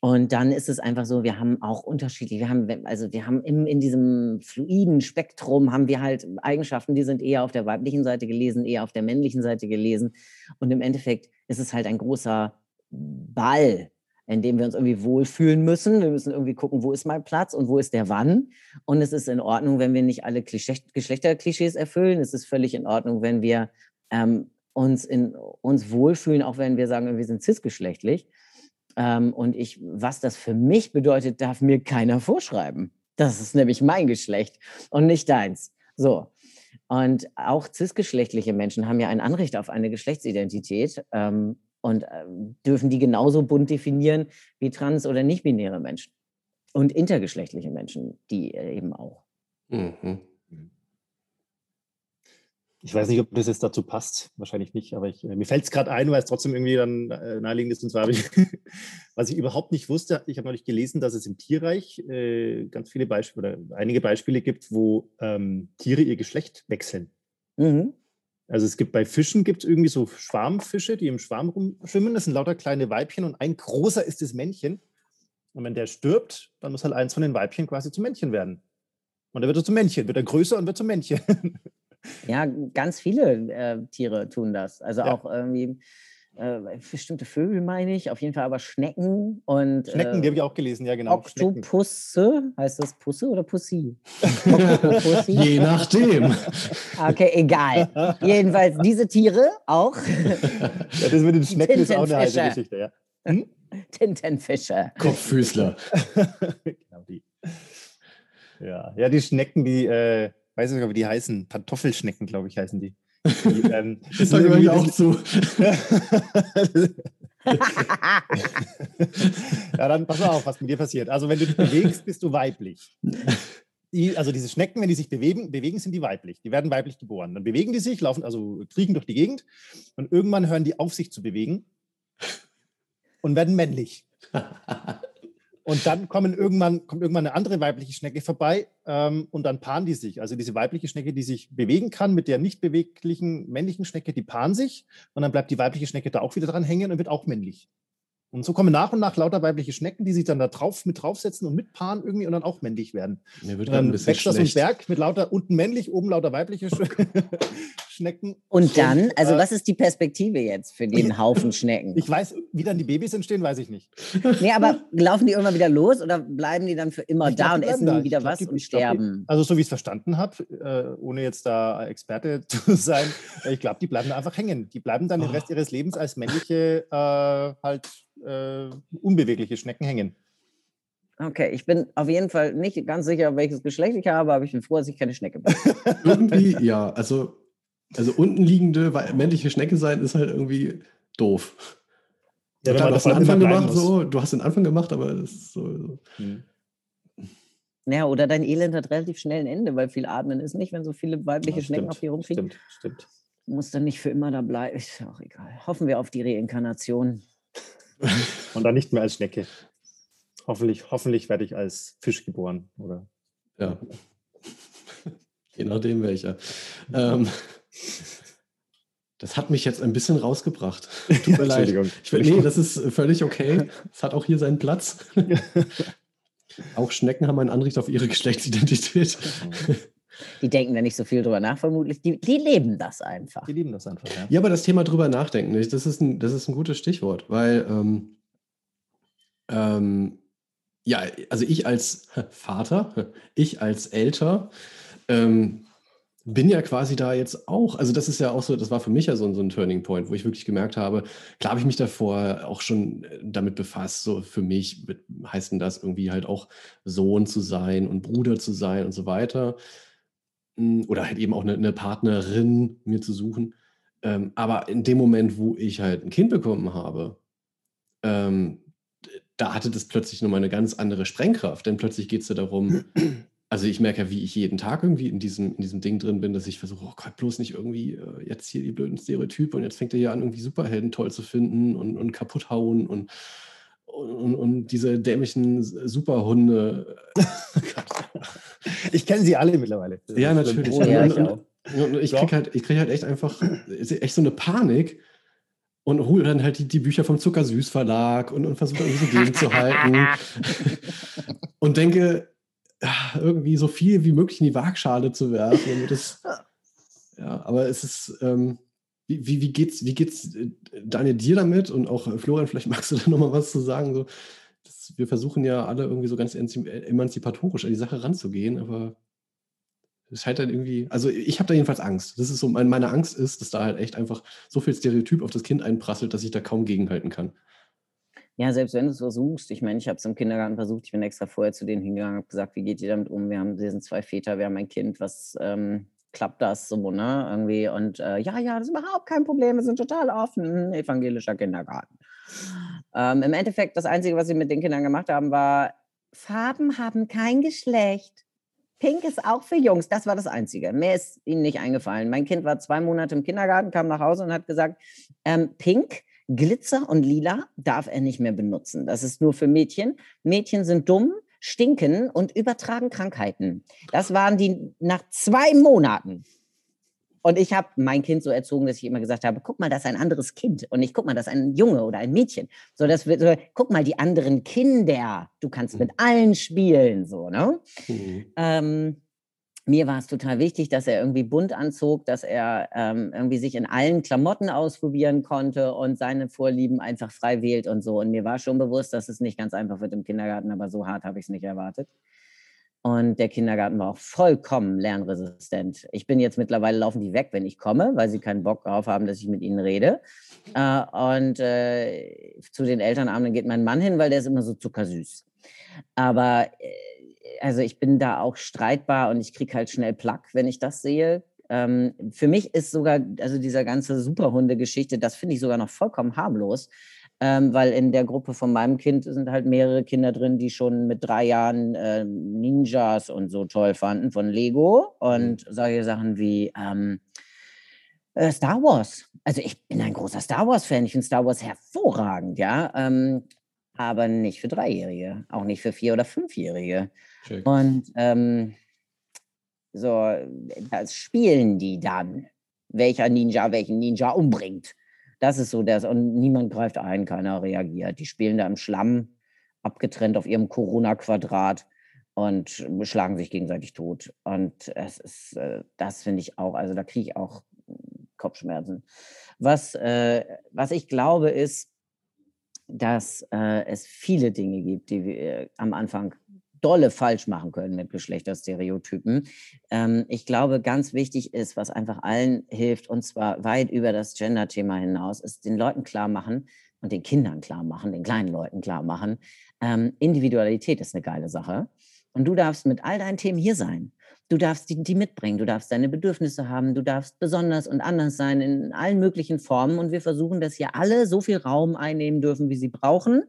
Und dann ist es einfach so, wir haben auch unterschiedlich, wir haben, also wir haben im, in diesem fluiden Spektrum haben wir halt Eigenschaften, die sind eher auf der weiblichen Seite gelesen, eher auf der männlichen Seite gelesen. Und im Endeffekt ist es halt ein großer Ball, in dem wir uns irgendwie wohlfühlen müssen. Wir müssen irgendwie gucken, wo ist mein Platz und wo ist der wann. Und es ist in Ordnung, wenn wir nicht alle Geschlechterklischees erfüllen. Es ist völlig in Ordnung, wenn wir ähm, uns, in, uns wohlfühlen, auch wenn wir sagen, wir sind cisgeschlechtlich. Ähm, und ich, was das für mich bedeutet, darf mir keiner vorschreiben. Das ist nämlich mein Geschlecht und nicht deins. So. Und auch cisgeschlechtliche Menschen haben ja ein Anrecht auf eine Geschlechtsidentität ähm, und äh, dürfen die genauso bunt definieren wie trans- oder nicht-binäre Menschen. Und intergeschlechtliche Menschen, die äh, eben auch. Mhm. Ich weiß nicht, ob das jetzt dazu passt, wahrscheinlich nicht, aber ich, äh, mir fällt es gerade ein, weil es trotzdem irgendwie dann äh, naheliegend ist. Und zwar, ich, was ich überhaupt nicht wusste, ich habe neulich gelesen, dass es im Tierreich äh, ganz viele Beispiele oder einige Beispiele gibt, wo ähm, Tiere ihr Geschlecht wechseln. Mhm. Also es gibt bei Fischen gibt es irgendwie so Schwarmfische, die im Schwarm rumschwimmen. Das sind lauter kleine Weibchen und ein großer ist das Männchen. Und wenn der stirbt, dann muss halt eins von den Weibchen quasi zum Männchen werden. Und dann wird er zum Männchen, wird er größer und wird zum Männchen. Ja, ganz viele äh, Tiere tun das. Also ja. auch irgendwie äh, bestimmte Vögel, meine ich, auf jeden Fall aber Schnecken und. Schnecken, äh, die habe ich auch gelesen, ja, genau. Oktopusse, heißt das Pusse oder Pussi? Je nachdem. Okay, egal. Jedenfalls diese Tiere auch. ja, das mit den Schnecken ist auch eine heiße Geschichte, ja. Hm? Tintenfische. Kopffüßler. genau die. Ja, ja, die Schnecken, die. Äh, weiß nicht, wie die heißen. Pantoffelschnecken, glaube ich, heißen die. Die ähm, das da gehöre ich auch zu. ja, dann pass auf, was mit dir passiert. Also, wenn du dich bewegst, bist du weiblich. Die, also diese Schnecken, wenn die sich bewegen, bewegen, sind die weiblich. Die werden weiblich geboren. Dann bewegen die sich, laufen, also kriechen durch die Gegend und irgendwann hören die auf, sich zu bewegen und werden männlich. Und dann kommen irgendwann, kommt irgendwann eine andere weibliche Schnecke vorbei ähm, und dann paaren die sich. Also diese weibliche Schnecke, die sich bewegen kann mit der nicht beweglichen männlichen Schnecke, die paaren sich und dann bleibt die weibliche Schnecke da auch wieder dran hängen und wird auch männlich. Und so kommen nach und nach lauter weibliche Schnecken, die sich dann da drauf mit draufsetzen und mitpaaren irgendwie und dann auch männlich werden. Mir wird dann wächst das so ein Berg mit lauter unten männlich, oben lauter weibliche Schnecken. Und dann, also äh, was ist die Perspektive jetzt für den Haufen Schnecken? Ich weiß, wie dann die Babys entstehen, weiß ich nicht. Nee, aber laufen die irgendwann wieder los oder bleiben die dann für immer ich da glaub, und essen da. wieder glaub, was die, und sterben? Glaub, also so wie ich es verstanden habe, äh, ohne jetzt da Experte zu sein, ich glaube, die bleiben da einfach hängen. Die bleiben dann oh. den Rest ihres Lebens als männliche äh, halt äh, unbewegliche Schnecken hängen. Okay, ich bin auf jeden Fall nicht ganz sicher, welches Geschlecht ich habe, aber ich bin froh, dass ich keine Schnecke bin. irgendwie, ja, also, also unten liegende männliche Schnecke sein ist halt irgendwie doof. Ja, klar, du hast den Anfang gemacht, so, du hast den Anfang gemacht, aber das ist so. so. Hm. Ja, oder dein Elend hat relativ schnell ein Ende, weil viel atmen ist nicht, wenn so viele weibliche ja, Schnecken auf dir rumfliegen. Stimmt, stimmt. Muss dann nicht für immer da bleiben. Ist auch egal. Hoffen wir auf die Reinkarnation. Und dann nicht mehr als Schnecke. Hoffentlich, hoffentlich werde ich als Fisch geboren, oder? Ja. Je nachdem welcher. Ähm, das hat mich jetzt ein bisschen rausgebracht. Tut mir leid. Ich, nee, das ist völlig okay. Es hat auch hier seinen Platz. auch Schnecken haben ein Anrecht auf ihre Geschlechtsidentität. Die denken da nicht so viel drüber nach, vermutlich. Die, die leben das einfach. Die leben das einfach, ja. Ja, aber das Thema drüber nachdenken, das ist ein, das ist ein gutes Stichwort, weil ähm, ähm, ja, also ich als Vater, ich als Älter, ähm, bin ja quasi da jetzt auch, also das ist ja auch so, das war für mich ja so, so ein Turning Point, wo ich wirklich gemerkt habe, klar habe ich mich davor auch schon äh, damit befasst, so für mich heißt denn das irgendwie halt auch Sohn zu sein und Bruder zu sein und so weiter. Oder halt eben auch eine, eine Partnerin mir zu suchen. Ähm, aber in dem Moment, wo ich halt ein Kind bekommen habe, ähm, da hatte das plötzlich nochmal eine ganz andere Sprengkraft. Denn plötzlich geht es ja darum, also ich merke ja, wie ich jeden Tag irgendwie in diesem, in diesem Ding drin bin, dass ich versuche, oh Gott, bloß nicht irgendwie äh, jetzt hier die blöden Stereotype und jetzt fängt er ja an, irgendwie Superhelden toll zu finden und, und kaputt hauen und, und, und diese dämlichen Superhunde. ich kenne sie alle mittlerweile. Ja, natürlich. Ja, ich. Und ich kriege halt, krieg halt echt einfach echt so eine Panik und hole dann halt die, die Bücher vom Zuckersüß Verlag und, und versuche irgendwie so gegenzuhalten. und denke, irgendwie so viel wie möglich in die Waagschale zu werfen. Es, ja, aber es ist, ähm, wie, wie, wie, geht's, wie geht's äh, Daniel dir damit? Und auch äh, Florian, vielleicht magst du da nochmal was zu sagen. So, wir versuchen ja alle irgendwie so ganz emanzipatorisch an die Sache ranzugehen, aber es scheint dann irgendwie, also ich habe da jedenfalls Angst. Das ist so, meine Angst ist, dass da halt echt einfach so viel Stereotyp auf das Kind einprasselt, dass ich da kaum gegenhalten kann. Ja, selbst wenn du es versuchst, ich meine, ich habe es im Kindergarten versucht, ich bin extra vorher zu denen hingegangen, habe gesagt, wie geht ihr damit um? Wir haben, wir sind zwei Väter, wir haben ein Kind, was ähm, klappt das so, ne? Irgendwie und äh, ja, ja, das ist überhaupt kein Problem, wir sind total offen, evangelischer Kindergarten. Ähm, Im Endeffekt, das Einzige, was sie mit den Kindern gemacht haben, war, Farben haben kein Geschlecht. Pink ist auch für Jungs. Das war das Einzige. Mehr ist ihnen nicht eingefallen. Mein Kind war zwei Monate im Kindergarten, kam nach Hause und hat gesagt, ähm, Pink, Glitzer und Lila darf er nicht mehr benutzen. Das ist nur für Mädchen. Mädchen sind dumm, stinken und übertragen Krankheiten. Das waren die nach zwei Monaten. Und ich habe mein Kind so erzogen, dass ich immer gesagt habe, guck mal, das ist ein anderes Kind. Und nicht, guck mal, das ist ein Junge oder ein Mädchen. So, das wird so, guck mal, die anderen Kinder. Du kannst mit allen spielen, so, ne? Mhm. Ähm, mir war es total wichtig, dass er irgendwie bunt anzog, dass er ähm, irgendwie sich in allen Klamotten ausprobieren konnte und seine Vorlieben einfach frei wählt und so. Und mir war schon bewusst, dass es nicht ganz einfach wird im Kindergarten, aber so hart habe ich es nicht erwartet. Und der Kindergarten war auch vollkommen lernresistent. Ich bin jetzt mittlerweile laufen die weg, wenn ich komme, weil sie keinen Bock darauf haben, dass ich mit ihnen rede. Äh, und äh, zu den Elternabenden geht mein Mann hin, weil der ist immer so zuckersüß. Aber äh, also ich bin da auch streitbar und ich kriege halt schnell Plack, wenn ich das sehe. Ähm, für mich ist sogar, also dieser ganze Superhunde-Geschichte, das finde ich sogar noch vollkommen harmlos ähm, weil in der Gruppe von meinem Kind sind halt mehrere Kinder drin, die schon mit drei Jahren äh, Ninjas und so toll fanden von Lego und mhm. solche Sachen wie ähm, äh, Star Wars. Also ich bin ein großer Star Wars-Fan, ich finde Star Wars hervorragend, ja, ähm, aber nicht für Dreijährige, auch nicht für Vier- oder Fünfjährige. Check. Und ähm, so, das spielen die dann, welcher Ninja welchen Ninja umbringt. Das ist so das. Und niemand greift ein, keiner reagiert. Die spielen da im Schlamm, abgetrennt auf ihrem Corona-Quadrat und schlagen sich gegenseitig tot. Und es ist, äh, das finde ich auch, also da kriege ich auch Kopfschmerzen. Was, äh, was ich glaube, ist, dass äh, es viele Dinge gibt, die wir am Anfang dolle falsch machen können mit Geschlechterstereotypen. Ähm, ich glaube, ganz wichtig ist, was einfach allen hilft, und zwar weit über das Gender-Thema hinaus, ist den Leuten klar machen und den Kindern klar machen, den kleinen Leuten klar machen, ähm, Individualität ist eine geile Sache. Und du darfst mit all deinen Themen hier sein. Du darfst die, die mitbringen, du darfst deine Bedürfnisse haben, du darfst besonders und anders sein in allen möglichen Formen. Und wir versuchen, dass hier alle so viel Raum einnehmen dürfen, wie sie brauchen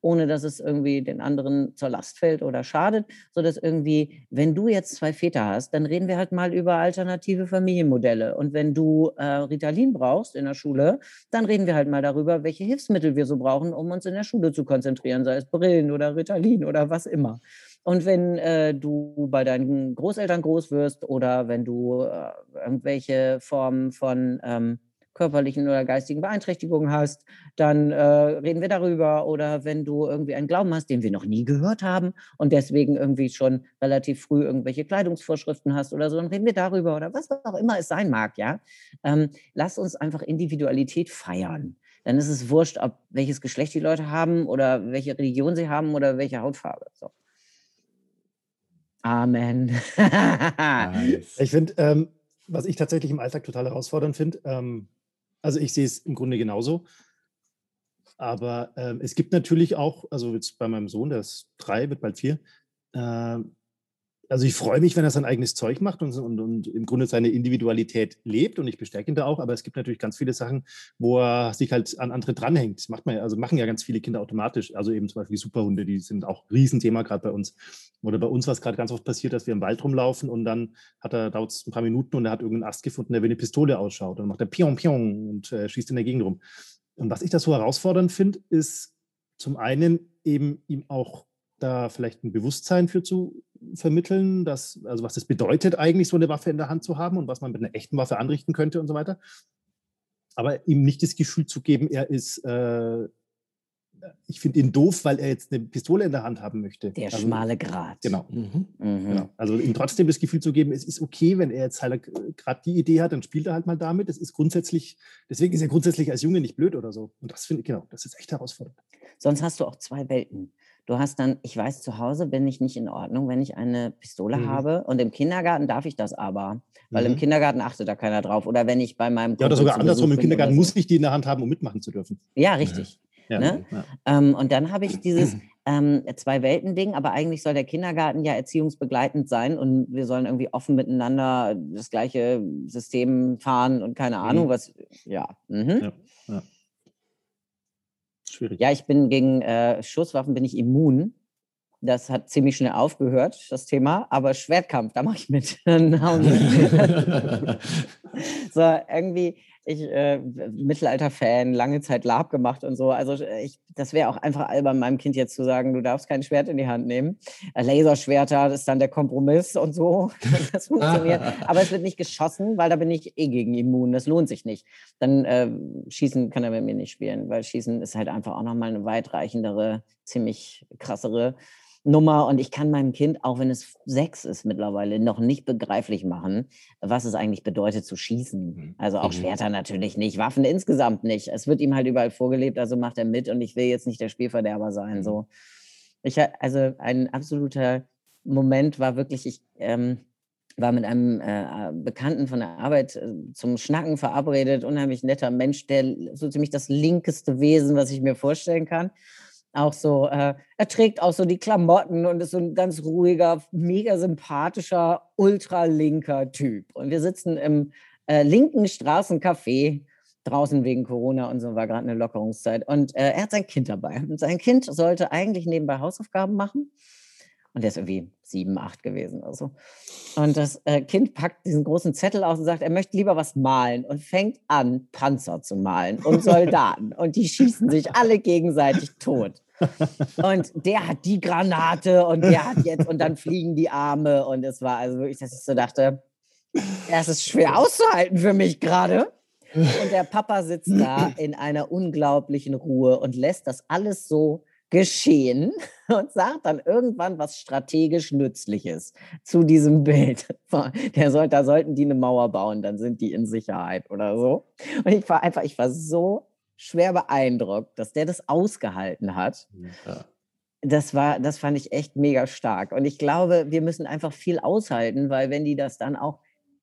ohne dass es irgendwie den anderen zur Last fällt oder schadet, sodass irgendwie, wenn du jetzt zwei Väter hast, dann reden wir halt mal über alternative Familienmodelle. Und wenn du äh, Ritalin brauchst in der Schule, dann reden wir halt mal darüber, welche Hilfsmittel wir so brauchen, um uns in der Schule zu konzentrieren, sei es Brillen oder Ritalin oder was immer. Und wenn äh, du bei deinen Großeltern groß wirst oder wenn du äh, irgendwelche Formen von ähm, körperlichen oder geistigen Beeinträchtigungen hast, dann äh, reden wir darüber. Oder wenn du irgendwie einen Glauben hast, den wir noch nie gehört haben und deswegen irgendwie schon relativ früh irgendwelche Kleidungsvorschriften hast oder so, dann reden wir darüber oder was auch immer es sein mag, ja. Ähm, lass uns einfach Individualität feiern. Dann ist es wurscht, ob welches Geschlecht die Leute haben oder welche Religion sie haben oder welche Hautfarbe. So. Amen. nice. Ich finde, ähm, was ich tatsächlich im Alltag total herausfordernd finde, ähm, also ich sehe es im Grunde genauso. Aber ähm, es gibt natürlich auch, also jetzt bei meinem Sohn, der ist drei, wird bald vier, äh, also ich freue mich, wenn er sein eigenes Zeug macht und, und, und, im Grunde seine Individualität lebt und ich bestärke ihn da auch, aber es gibt natürlich ganz viele Sachen, wo er sich halt an andere dranhängt. Das macht man also machen ja ganz viele Kinder automatisch. Also eben zum Beispiel Superhunde, die sind auch ein Riesenthema gerade bei uns. Oder bei uns war es gerade ganz oft passiert, dass wir im Wald rumlaufen und dann hat er, dauert es ein paar Minuten und er hat irgendeinen Ast gefunden, der wie eine Pistole ausschaut. Und dann macht er Pion, Pion und äh, schießt in der Gegend rum. Und was ich da so herausfordernd finde, ist zum einen eben ihm auch da vielleicht ein Bewusstsein für zu vermitteln, dass, also was es bedeutet, eigentlich so eine Waffe in der Hand zu haben und was man mit einer echten Waffe anrichten könnte und so weiter. Aber ihm nicht das Gefühl zu geben, er ist äh, ich finde ihn doof, weil er jetzt eine Pistole in der Hand haben möchte. Der also, schmale Grat. Genau. Mhm. Mhm. genau. Also ihm trotzdem das Gefühl zu geben, es ist okay, wenn er jetzt halt gerade die Idee hat, dann spielt er halt mal damit. Das ist grundsätzlich, deswegen ist er grundsätzlich als Junge nicht blöd oder so. Und das finde ich, genau, das ist echt herausfordernd. Sonst hast du auch zwei Welten. Du hast dann, ich weiß, zu Hause bin ich nicht in Ordnung, wenn ich eine Pistole mhm. habe. Und im Kindergarten darf ich das aber. Weil mhm. im Kindergarten achtet da keiner drauf. Oder wenn ich bei meinem. Ja, oder sogar andersrum. Im Kindergarten muss ich die in der Hand haben, um mitmachen zu dürfen. Ja, richtig. Ja, ne? ja. Ähm, und dann habe ich dieses ähm, Zwei-Welten-Ding, aber eigentlich soll der Kindergarten ja erziehungsbegleitend sein und wir sollen irgendwie offen miteinander das gleiche System fahren und keine Ahnung, mhm. was, ja. Mhm. ja. Schwierig. Ja, ich bin gegen äh, Schusswaffen bin ich immun. Das hat ziemlich schnell aufgehört, das Thema. Aber Schwertkampf, da mache ich mit. so, irgendwie, ich äh, Mittelalter-Fan, lange Zeit Lab gemacht und so. Also ich, das wäre auch einfach albern, meinem Kind jetzt zu sagen, du darfst kein Schwert in die Hand nehmen. Äh, Laserschwerter, das ist dann der Kompromiss und so. Das funktioniert. Aber es wird nicht geschossen, weil da bin ich eh gegen immun. Das lohnt sich nicht. Dann äh, Schießen kann er mit mir nicht spielen, weil Schießen ist halt einfach auch nochmal eine weitreichendere, ziemlich krassere Nummer und ich kann meinem Kind, auch wenn es sechs ist mittlerweile, noch nicht begreiflich machen, was es eigentlich bedeutet zu schießen. Mhm. Also auch mhm. Schwerter natürlich nicht, Waffen insgesamt nicht. Es wird ihm halt überall vorgelebt, also macht er mit und ich will jetzt nicht der Spielverderber sein. Mhm. So. Ich, also ein absoluter Moment war wirklich, ich ähm, war mit einem äh, Bekannten von der Arbeit äh, zum Schnacken verabredet, unheimlich netter Mensch, der so ziemlich das linkeste Wesen, was ich mir vorstellen kann auch so, äh, er trägt auch so die Klamotten und ist so ein ganz ruhiger, mega sympathischer, ultralinker Typ. Und wir sitzen im äh, linken Straßencafé draußen wegen Corona und so war gerade eine Lockerungszeit. Und äh, er hat sein Kind dabei. Und sein Kind sollte eigentlich nebenbei Hausaufgaben machen. Und der ist irgendwie sieben, acht gewesen oder so. Und das äh, Kind packt diesen großen Zettel aus und sagt, er möchte lieber was malen und fängt an, Panzer zu malen und Soldaten. und die schießen sich alle gegenseitig tot und der hat die Granate und der hat jetzt und dann fliegen die Arme und es war also wirklich, dass ich so dachte, das ist schwer auszuhalten für mich gerade. Und der Papa sitzt da in einer unglaublichen Ruhe und lässt das alles so geschehen und sagt dann irgendwann was strategisch Nützliches zu diesem Bild. Der soll, da sollten die eine Mauer bauen, dann sind die in Sicherheit oder so. Und ich war einfach, ich war so schwer beeindruckt, dass der das ausgehalten hat. Ja. Das war, das fand ich echt mega stark. Und ich glaube, wir müssen einfach viel aushalten, weil wenn die das dann auch,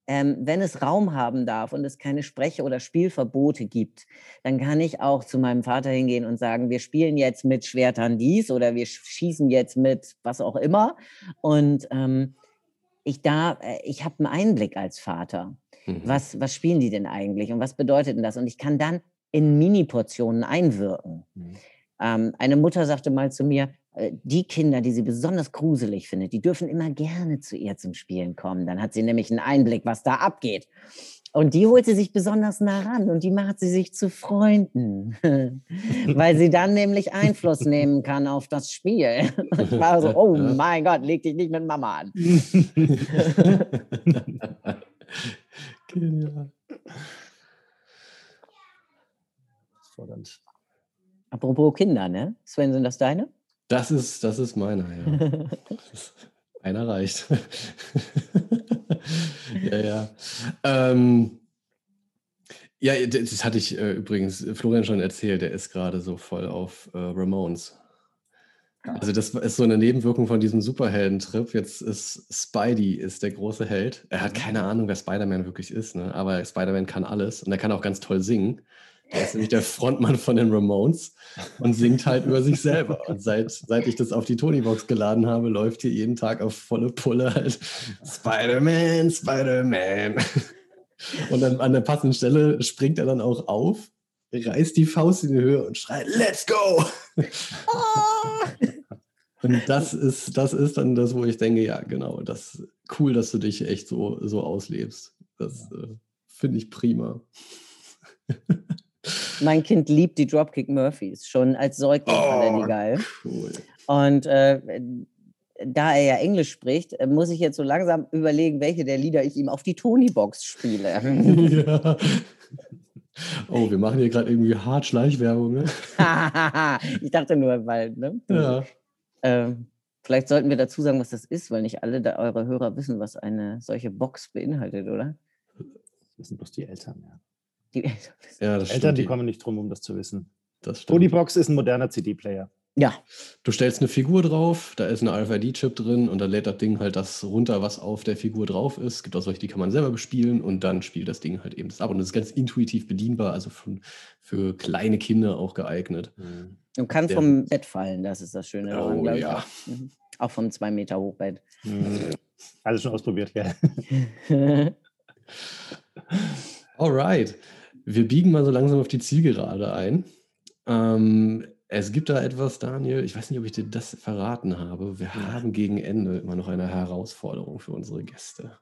ähm, wenn es Raum haben darf und es keine Spreche- oder Spielverbote gibt, dann kann ich auch zu meinem Vater hingehen und sagen, wir spielen jetzt mit Schwertern dies oder wir schießen jetzt mit was auch immer. Und ähm, ich da, äh, ich habe einen Einblick als Vater. Mhm. Was, was spielen die denn eigentlich und was bedeutet denn das? Und ich kann dann in Mini-Portionen einwirken. Mhm. Ähm, eine Mutter sagte mal zu mir, äh, die Kinder, die sie besonders gruselig findet, die dürfen immer gerne zu ihr zum Spielen kommen. Dann hat sie nämlich einen Einblick, was da abgeht. Und die holt sie sich besonders nah ran und die macht sie sich zu Freunden, weil sie dann nämlich Einfluss nehmen kann auf das Spiel. Ich war so, oh mein Gott, leg dich nicht mit Mama an. Genial herausfordernd. Apropos Kinder, ne? Sven, sind das deine? Das ist, das ist meiner, ja. Einer reicht. ja, ja. Ähm, ja, das hatte ich äh, übrigens Florian schon erzählt, der ist gerade so voll auf äh, Ramones. Also das ist so eine Nebenwirkung von diesem Superheldentrip. Jetzt ist Spidey ist der große Held. Er hat keine Ahnung, wer Spider-Man wirklich ist, ne? aber Spider-Man kann alles und er kann auch ganz toll singen. Er ist nämlich der Frontmann von den Ramones und singt halt über sich selber. Und seit, seit ich das auf die Tony-Box geladen habe, läuft hier jeden Tag auf volle Pulle halt Spider-Man, Spider-Man. Und dann an der passenden Stelle springt er dann auch auf, reißt die Faust in die Höhe und schreit, Let's go! Und das ist, das ist dann das, wo ich denke, ja, genau, das cool, dass du dich echt so, so auslebst. Das äh, finde ich prima. Mein Kind liebt die Dropkick Murphys. Schon als Säugling oh, fand er die geil. Cool. Und äh, da er ja Englisch spricht, äh, muss ich jetzt so langsam überlegen, welche der Lieder ich ihm auf die Tony-Box spiele. ja. Oh, wir machen hier gerade irgendwie hart Schleichwerbung. Ne? ich dachte nur, weil, ne? Ja. Ähm, vielleicht sollten wir dazu sagen, was das ist, weil nicht alle eure Hörer wissen, was eine solche Box beinhaltet, oder? Das sind bloß die Eltern, ja. Die Eltern, ja, das Eltern die kommen nicht drum, um das zu wissen. Das Box ist ein moderner CD-Player. Ja. Du stellst eine Figur drauf, da ist ein RFID-Chip drin und dann lädt das Ding halt das runter, was auf der Figur drauf ist. Es gibt auch solche, die kann man selber bespielen und dann spielt das Ding halt eben das ab. Und das ist ganz intuitiv bedienbar, also für, für kleine Kinder auch geeignet. Mhm. Und kann der, vom Bett fallen, das ist das Schöne daran, oh, ja. Auch. Mhm. auch vom 2 Meter Hochbett. Mhm. Alles schon ausprobiert, gell? Alright. Wir biegen mal so langsam auf die Zielgerade ein. Ähm, es gibt da etwas, Daniel, ich weiß nicht, ob ich dir das verraten habe. Wir ja. haben gegen Ende immer noch eine Herausforderung für unsere Gäste.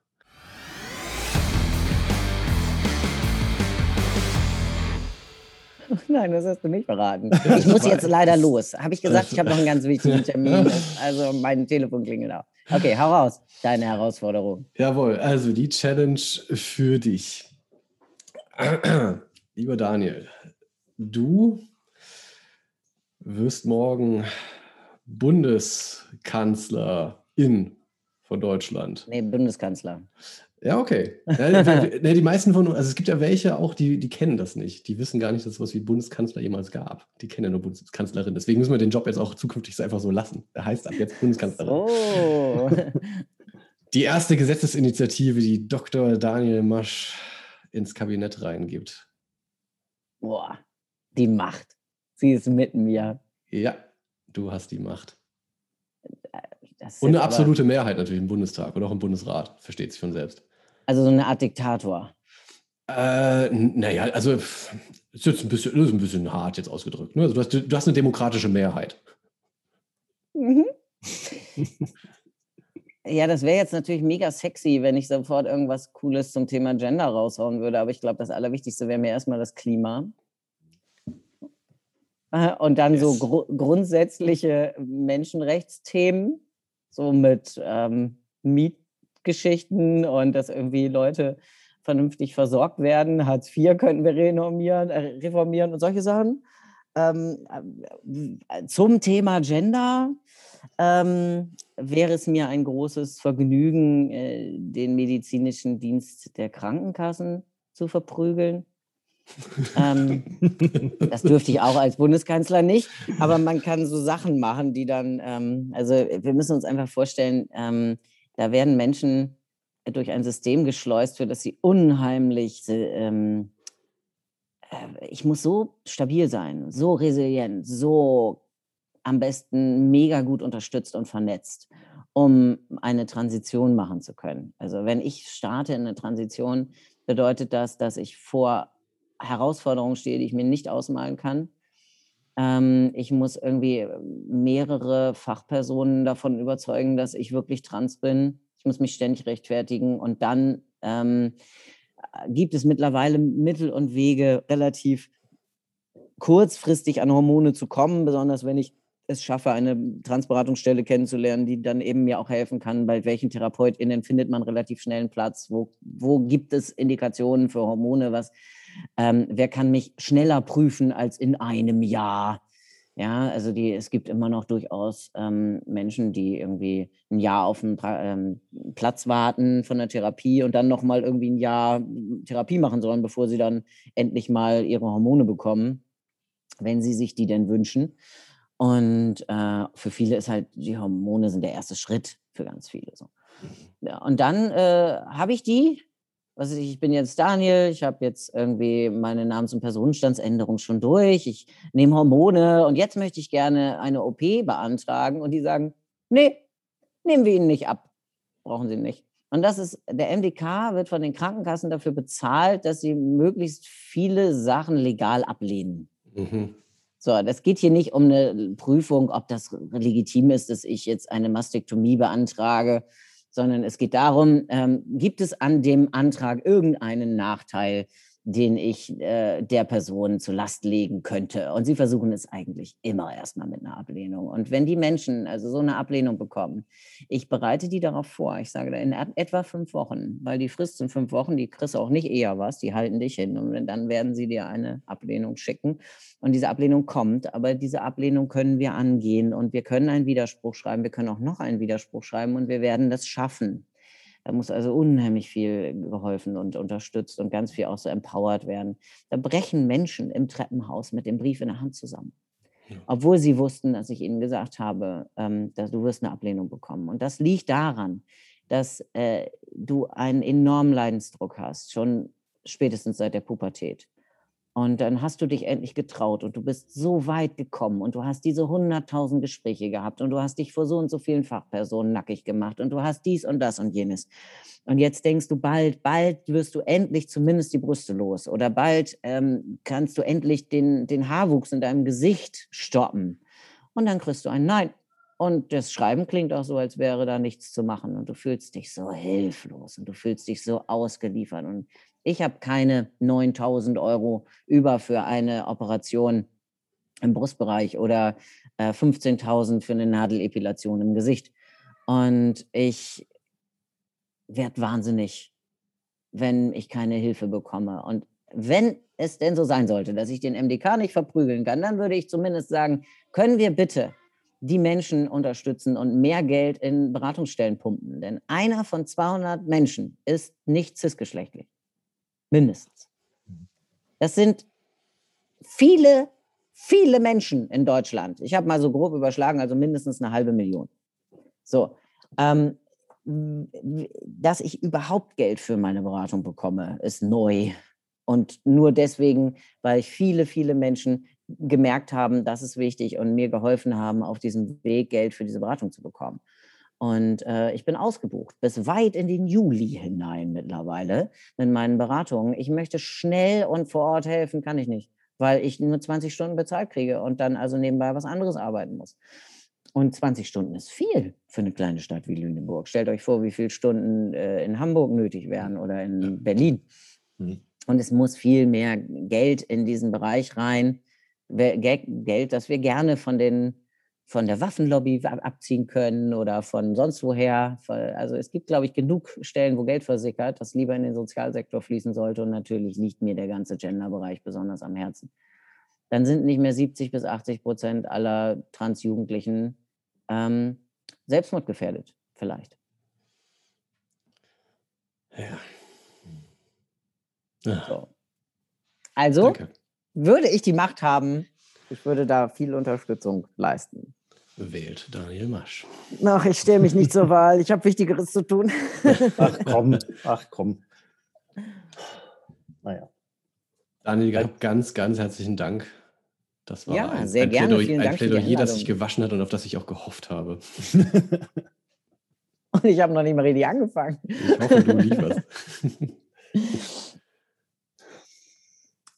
Nein, das hast du nicht verraten. Ich muss jetzt leider los. Habe ich gesagt, ich habe noch einen ganz wichtigen Termin. Also mein Telefon klingelt auch. Okay, hau raus. Deine Herausforderung. Jawohl, also die Challenge für dich. Lieber Daniel, du wirst morgen Bundeskanzlerin von Deutschland. Nee, Bundeskanzler. Ja, okay. Ja, die meisten von uns, also es gibt ja welche auch, die, die kennen das nicht. Die wissen gar nicht, dass es was wie Bundeskanzler jemals gab. Die kennen ja nur Bundeskanzlerin. Deswegen müssen wir den Job jetzt auch zukünftig einfach so lassen. Der heißt ab jetzt Bundeskanzlerin. Oh. Die erste Gesetzesinitiative, die Dr. Daniel Masch ins Kabinett reingibt. Boah, die Macht. Sie ist mit mir. Ja, du hast die Macht. Und eine absolute Mehrheit natürlich im Bundestag oder auch im Bundesrat, versteht sich von selbst. Also so eine Art Diktator. Äh, naja, also ist jetzt ein bisschen, ist ein bisschen hart jetzt ausgedrückt. Ne? Also du, hast, du hast eine demokratische Mehrheit. Mhm. ja, das wäre jetzt natürlich mega sexy, wenn ich sofort irgendwas Cooles zum Thema Gender raushauen würde. Aber ich glaube, das Allerwichtigste wäre mir erstmal das Klima. Äh, und dann yes. so gru grundsätzliche Menschenrechtsthemen, so mit ähm, Mietgeschichten und dass irgendwie Leute vernünftig versorgt werden. Hartz IV könnten wir reformieren, äh, reformieren und solche Sachen. Ähm, äh, zum Thema Gender ähm, wäre es mir ein großes Vergnügen, äh, den medizinischen Dienst der Krankenkassen zu verprügeln. Ähm, das dürfte ich auch als Bundeskanzler nicht, aber man kann so Sachen machen, die dann, ähm, also wir müssen uns einfach vorstellen, ähm, da werden Menschen durch ein System geschleust, für das sie unheimlich, ähm, äh, ich muss so stabil sein, so resilient, so am besten mega gut unterstützt und vernetzt, um eine Transition machen zu können. Also wenn ich starte in eine Transition, bedeutet das, dass ich vor Herausforderungen stehe, die ich mir nicht ausmalen kann. Ähm, ich muss irgendwie mehrere Fachpersonen davon überzeugen, dass ich wirklich trans bin. Ich muss mich ständig rechtfertigen und dann ähm, gibt es mittlerweile Mittel und Wege, relativ kurzfristig an Hormone zu kommen, besonders wenn ich es schaffe, eine Transberatungsstelle kennenzulernen, die dann eben mir auch helfen kann, bei welchen TherapeutInnen findet man relativ schnell einen Platz, wo, wo gibt es Indikationen für Hormone, was ähm, wer kann mich schneller prüfen als in einem Jahr? Ja, also die, es gibt immer noch durchaus ähm, Menschen, die irgendwie ein Jahr auf einen ähm, Platz warten von der Therapie und dann nochmal irgendwie ein Jahr Therapie machen sollen, bevor sie dann endlich mal ihre Hormone bekommen, wenn sie sich die denn wünschen. Und äh, für viele ist halt, die Hormone sind der erste Schritt für ganz viele. So. Mhm. Und dann äh, habe ich die was ich, ich bin jetzt Daniel, ich habe jetzt irgendwie meine Namens- und Personenstandsänderung schon durch, ich nehme Hormone und jetzt möchte ich gerne eine OP beantragen und die sagen, nee, nehmen wir Ihnen nicht ab, brauchen Sie nicht. Und das ist, der MDK wird von den Krankenkassen dafür bezahlt, dass sie möglichst viele Sachen legal ablehnen. Mhm. So, das geht hier nicht um eine Prüfung, ob das legitim ist, dass ich jetzt eine Mastektomie beantrage sondern es geht darum, ähm, gibt es an dem Antrag irgendeinen Nachteil, den ich äh, der Person zur Last legen könnte. Und sie versuchen es eigentlich immer erstmal mit einer Ablehnung. Und wenn die Menschen also so eine Ablehnung bekommen, ich bereite die darauf vor. Ich sage in etwa fünf Wochen, weil die Frist sind fünf Wochen, die kriegst auch nicht eher was, die halten dich hin und dann werden sie dir eine Ablehnung schicken. Und diese Ablehnung kommt, aber diese Ablehnung können wir angehen und wir können einen Widerspruch schreiben, wir können auch noch einen Widerspruch schreiben und wir werden das schaffen. Da muss also unheimlich viel geholfen und unterstützt und ganz viel auch so empowered werden. Da brechen Menschen im Treppenhaus mit dem Brief in der Hand zusammen. Obwohl sie wussten, dass ich ihnen gesagt habe, ähm, dass du wirst eine Ablehnung bekommen. Und das liegt daran, dass äh, du einen enormen Leidensdruck hast, schon spätestens seit der Pubertät. Und dann hast du dich endlich getraut und du bist so weit gekommen und du hast diese hunderttausend Gespräche gehabt und du hast dich vor so und so vielen Fachpersonen nackig gemacht und du hast dies und das und jenes. Und jetzt denkst du, bald, bald wirst du endlich zumindest die Brüste los oder bald ähm, kannst du endlich den, den Haarwuchs in deinem Gesicht stoppen. Und dann kriegst du ein Nein. Und das Schreiben klingt auch so, als wäre da nichts zu machen. Und du fühlst dich so hilflos und du fühlst dich so ausgeliefert. Und ich habe keine 9000 Euro über für eine Operation im Brustbereich oder äh, 15.000 für eine Nadelepilation im Gesicht. Und ich werde wahnsinnig, wenn ich keine Hilfe bekomme. Und wenn es denn so sein sollte, dass ich den MDK nicht verprügeln kann, dann würde ich zumindest sagen, können wir bitte die Menschen unterstützen und mehr Geld in Beratungsstellen pumpen. Denn einer von 200 Menschen ist nicht cisgeschlechtlich. Mindestens. Das sind viele, viele Menschen in Deutschland. Ich habe mal so grob überschlagen, also mindestens eine halbe Million. So, ähm, dass ich überhaupt Geld für meine Beratung bekomme, ist neu. Und nur deswegen, weil viele, viele Menschen gemerkt haben, das ist wichtig und mir geholfen haben, auf diesem Weg Geld für diese Beratung zu bekommen. Und äh, ich bin ausgebucht bis weit in den Juli hinein mittlerweile mit meinen Beratungen. Ich möchte schnell und vor Ort helfen, kann ich nicht, weil ich nur 20 Stunden bezahlt kriege und dann also nebenbei was anderes arbeiten muss. Und 20 Stunden ist viel für eine kleine Stadt wie Lüneburg. Stellt euch vor, wie viele Stunden äh, in Hamburg nötig wären oder in Berlin. Mhm. Und es muss viel mehr Geld in diesen Bereich rein. Geld, das wir gerne von den von der Waffenlobby abziehen können oder von sonst woher. Also es gibt, glaube ich, genug Stellen, wo Geld versickert, das lieber in den Sozialsektor fließen sollte. Und natürlich liegt mir der ganze Genderbereich besonders am Herzen. Dann sind nicht mehr 70 bis 80 Prozent aller Transjugendlichen ähm, selbstmordgefährdet, vielleicht. Ja. ja. So. Also Danke. würde ich die Macht haben, ich würde da viel Unterstützung leisten wählt Daniel Masch. Ach, ich stelle mich nicht zur Wahl. Ich habe Wichtigeres zu tun. ach komm, ach komm. Naja. Daniel, ganz, ganz herzlichen Dank. Das war ja, ein, sehr ein gerne. Plädoyer, ein Plädoyer das sich gewaschen hat und auf das ich auch gehofft habe. und ich habe noch nicht mal richtig angefangen. Ich hoffe, du lieferst.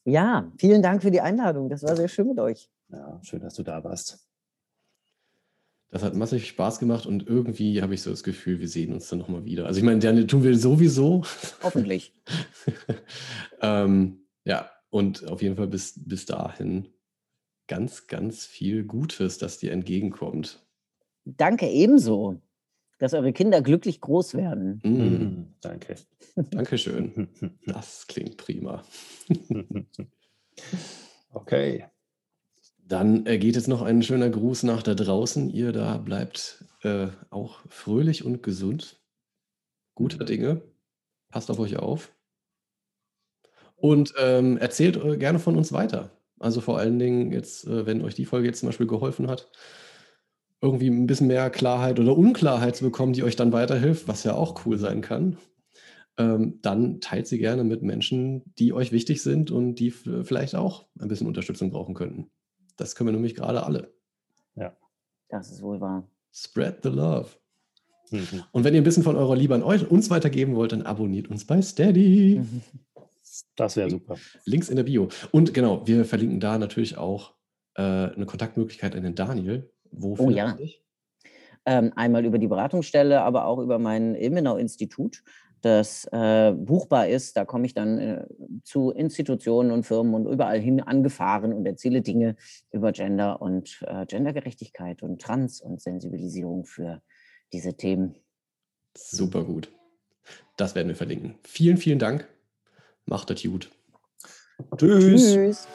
ja, vielen Dank für die Einladung. Das war sehr schön mit euch. Ja, schön, dass du da warst. Das hat massiv Spaß gemacht und irgendwie habe ich so das Gefühl, wir sehen uns dann nochmal wieder. Also ich meine, Daniel tun wir sowieso. Hoffentlich. ähm, ja, und auf jeden Fall bis, bis dahin ganz, ganz viel Gutes, das dir entgegenkommt. Danke ebenso, dass eure Kinder glücklich groß werden. Mm. Mhm, danke. Dankeschön. Das klingt prima. okay. Dann äh, geht jetzt noch ein schöner Gruß nach da draußen. Ihr da bleibt äh, auch fröhlich und gesund. Guter mhm. Dinge. Passt auf euch auf. Und ähm, erzählt äh, gerne von uns weiter. Also vor allen Dingen jetzt, äh, wenn euch die Folge jetzt zum Beispiel geholfen hat, irgendwie ein bisschen mehr Klarheit oder Unklarheit zu bekommen, die euch dann weiterhilft, was ja auch cool sein kann, ähm, dann teilt sie gerne mit Menschen, die euch wichtig sind und die vielleicht auch ein bisschen Unterstützung brauchen könnten. Das können wir nämlich gerade alle. Ja. Das ist wohl wahr. Spread the love. Mhm. Und wenn ihr ein bisschen von eurer Liebe an euch, uns weitergeben wollt, dann abonniert uns bei Steady. Das wäre super. Links in der Bio. Und genau, wir verlinken da natürlich auch äh, eine Kontaktmöglichkeit an den Daniel. Wo oh ja. Ähm, einmal über die Beratungsstelle, aber auch über mein Ilmenau-Institut. Das äh, buchbar ist. Da komme ich dann äh, zu Institutionen und Firmen und überall hin angefahren und erzähle Dinge über Gender und äh, Gendergerechtigkeit und Trans und Sensibilisierung für diese Themen. Super gut. Das werden wir verlinken. Vielen, vielen Dank. Macht das gut. Tschüss. Tschüss.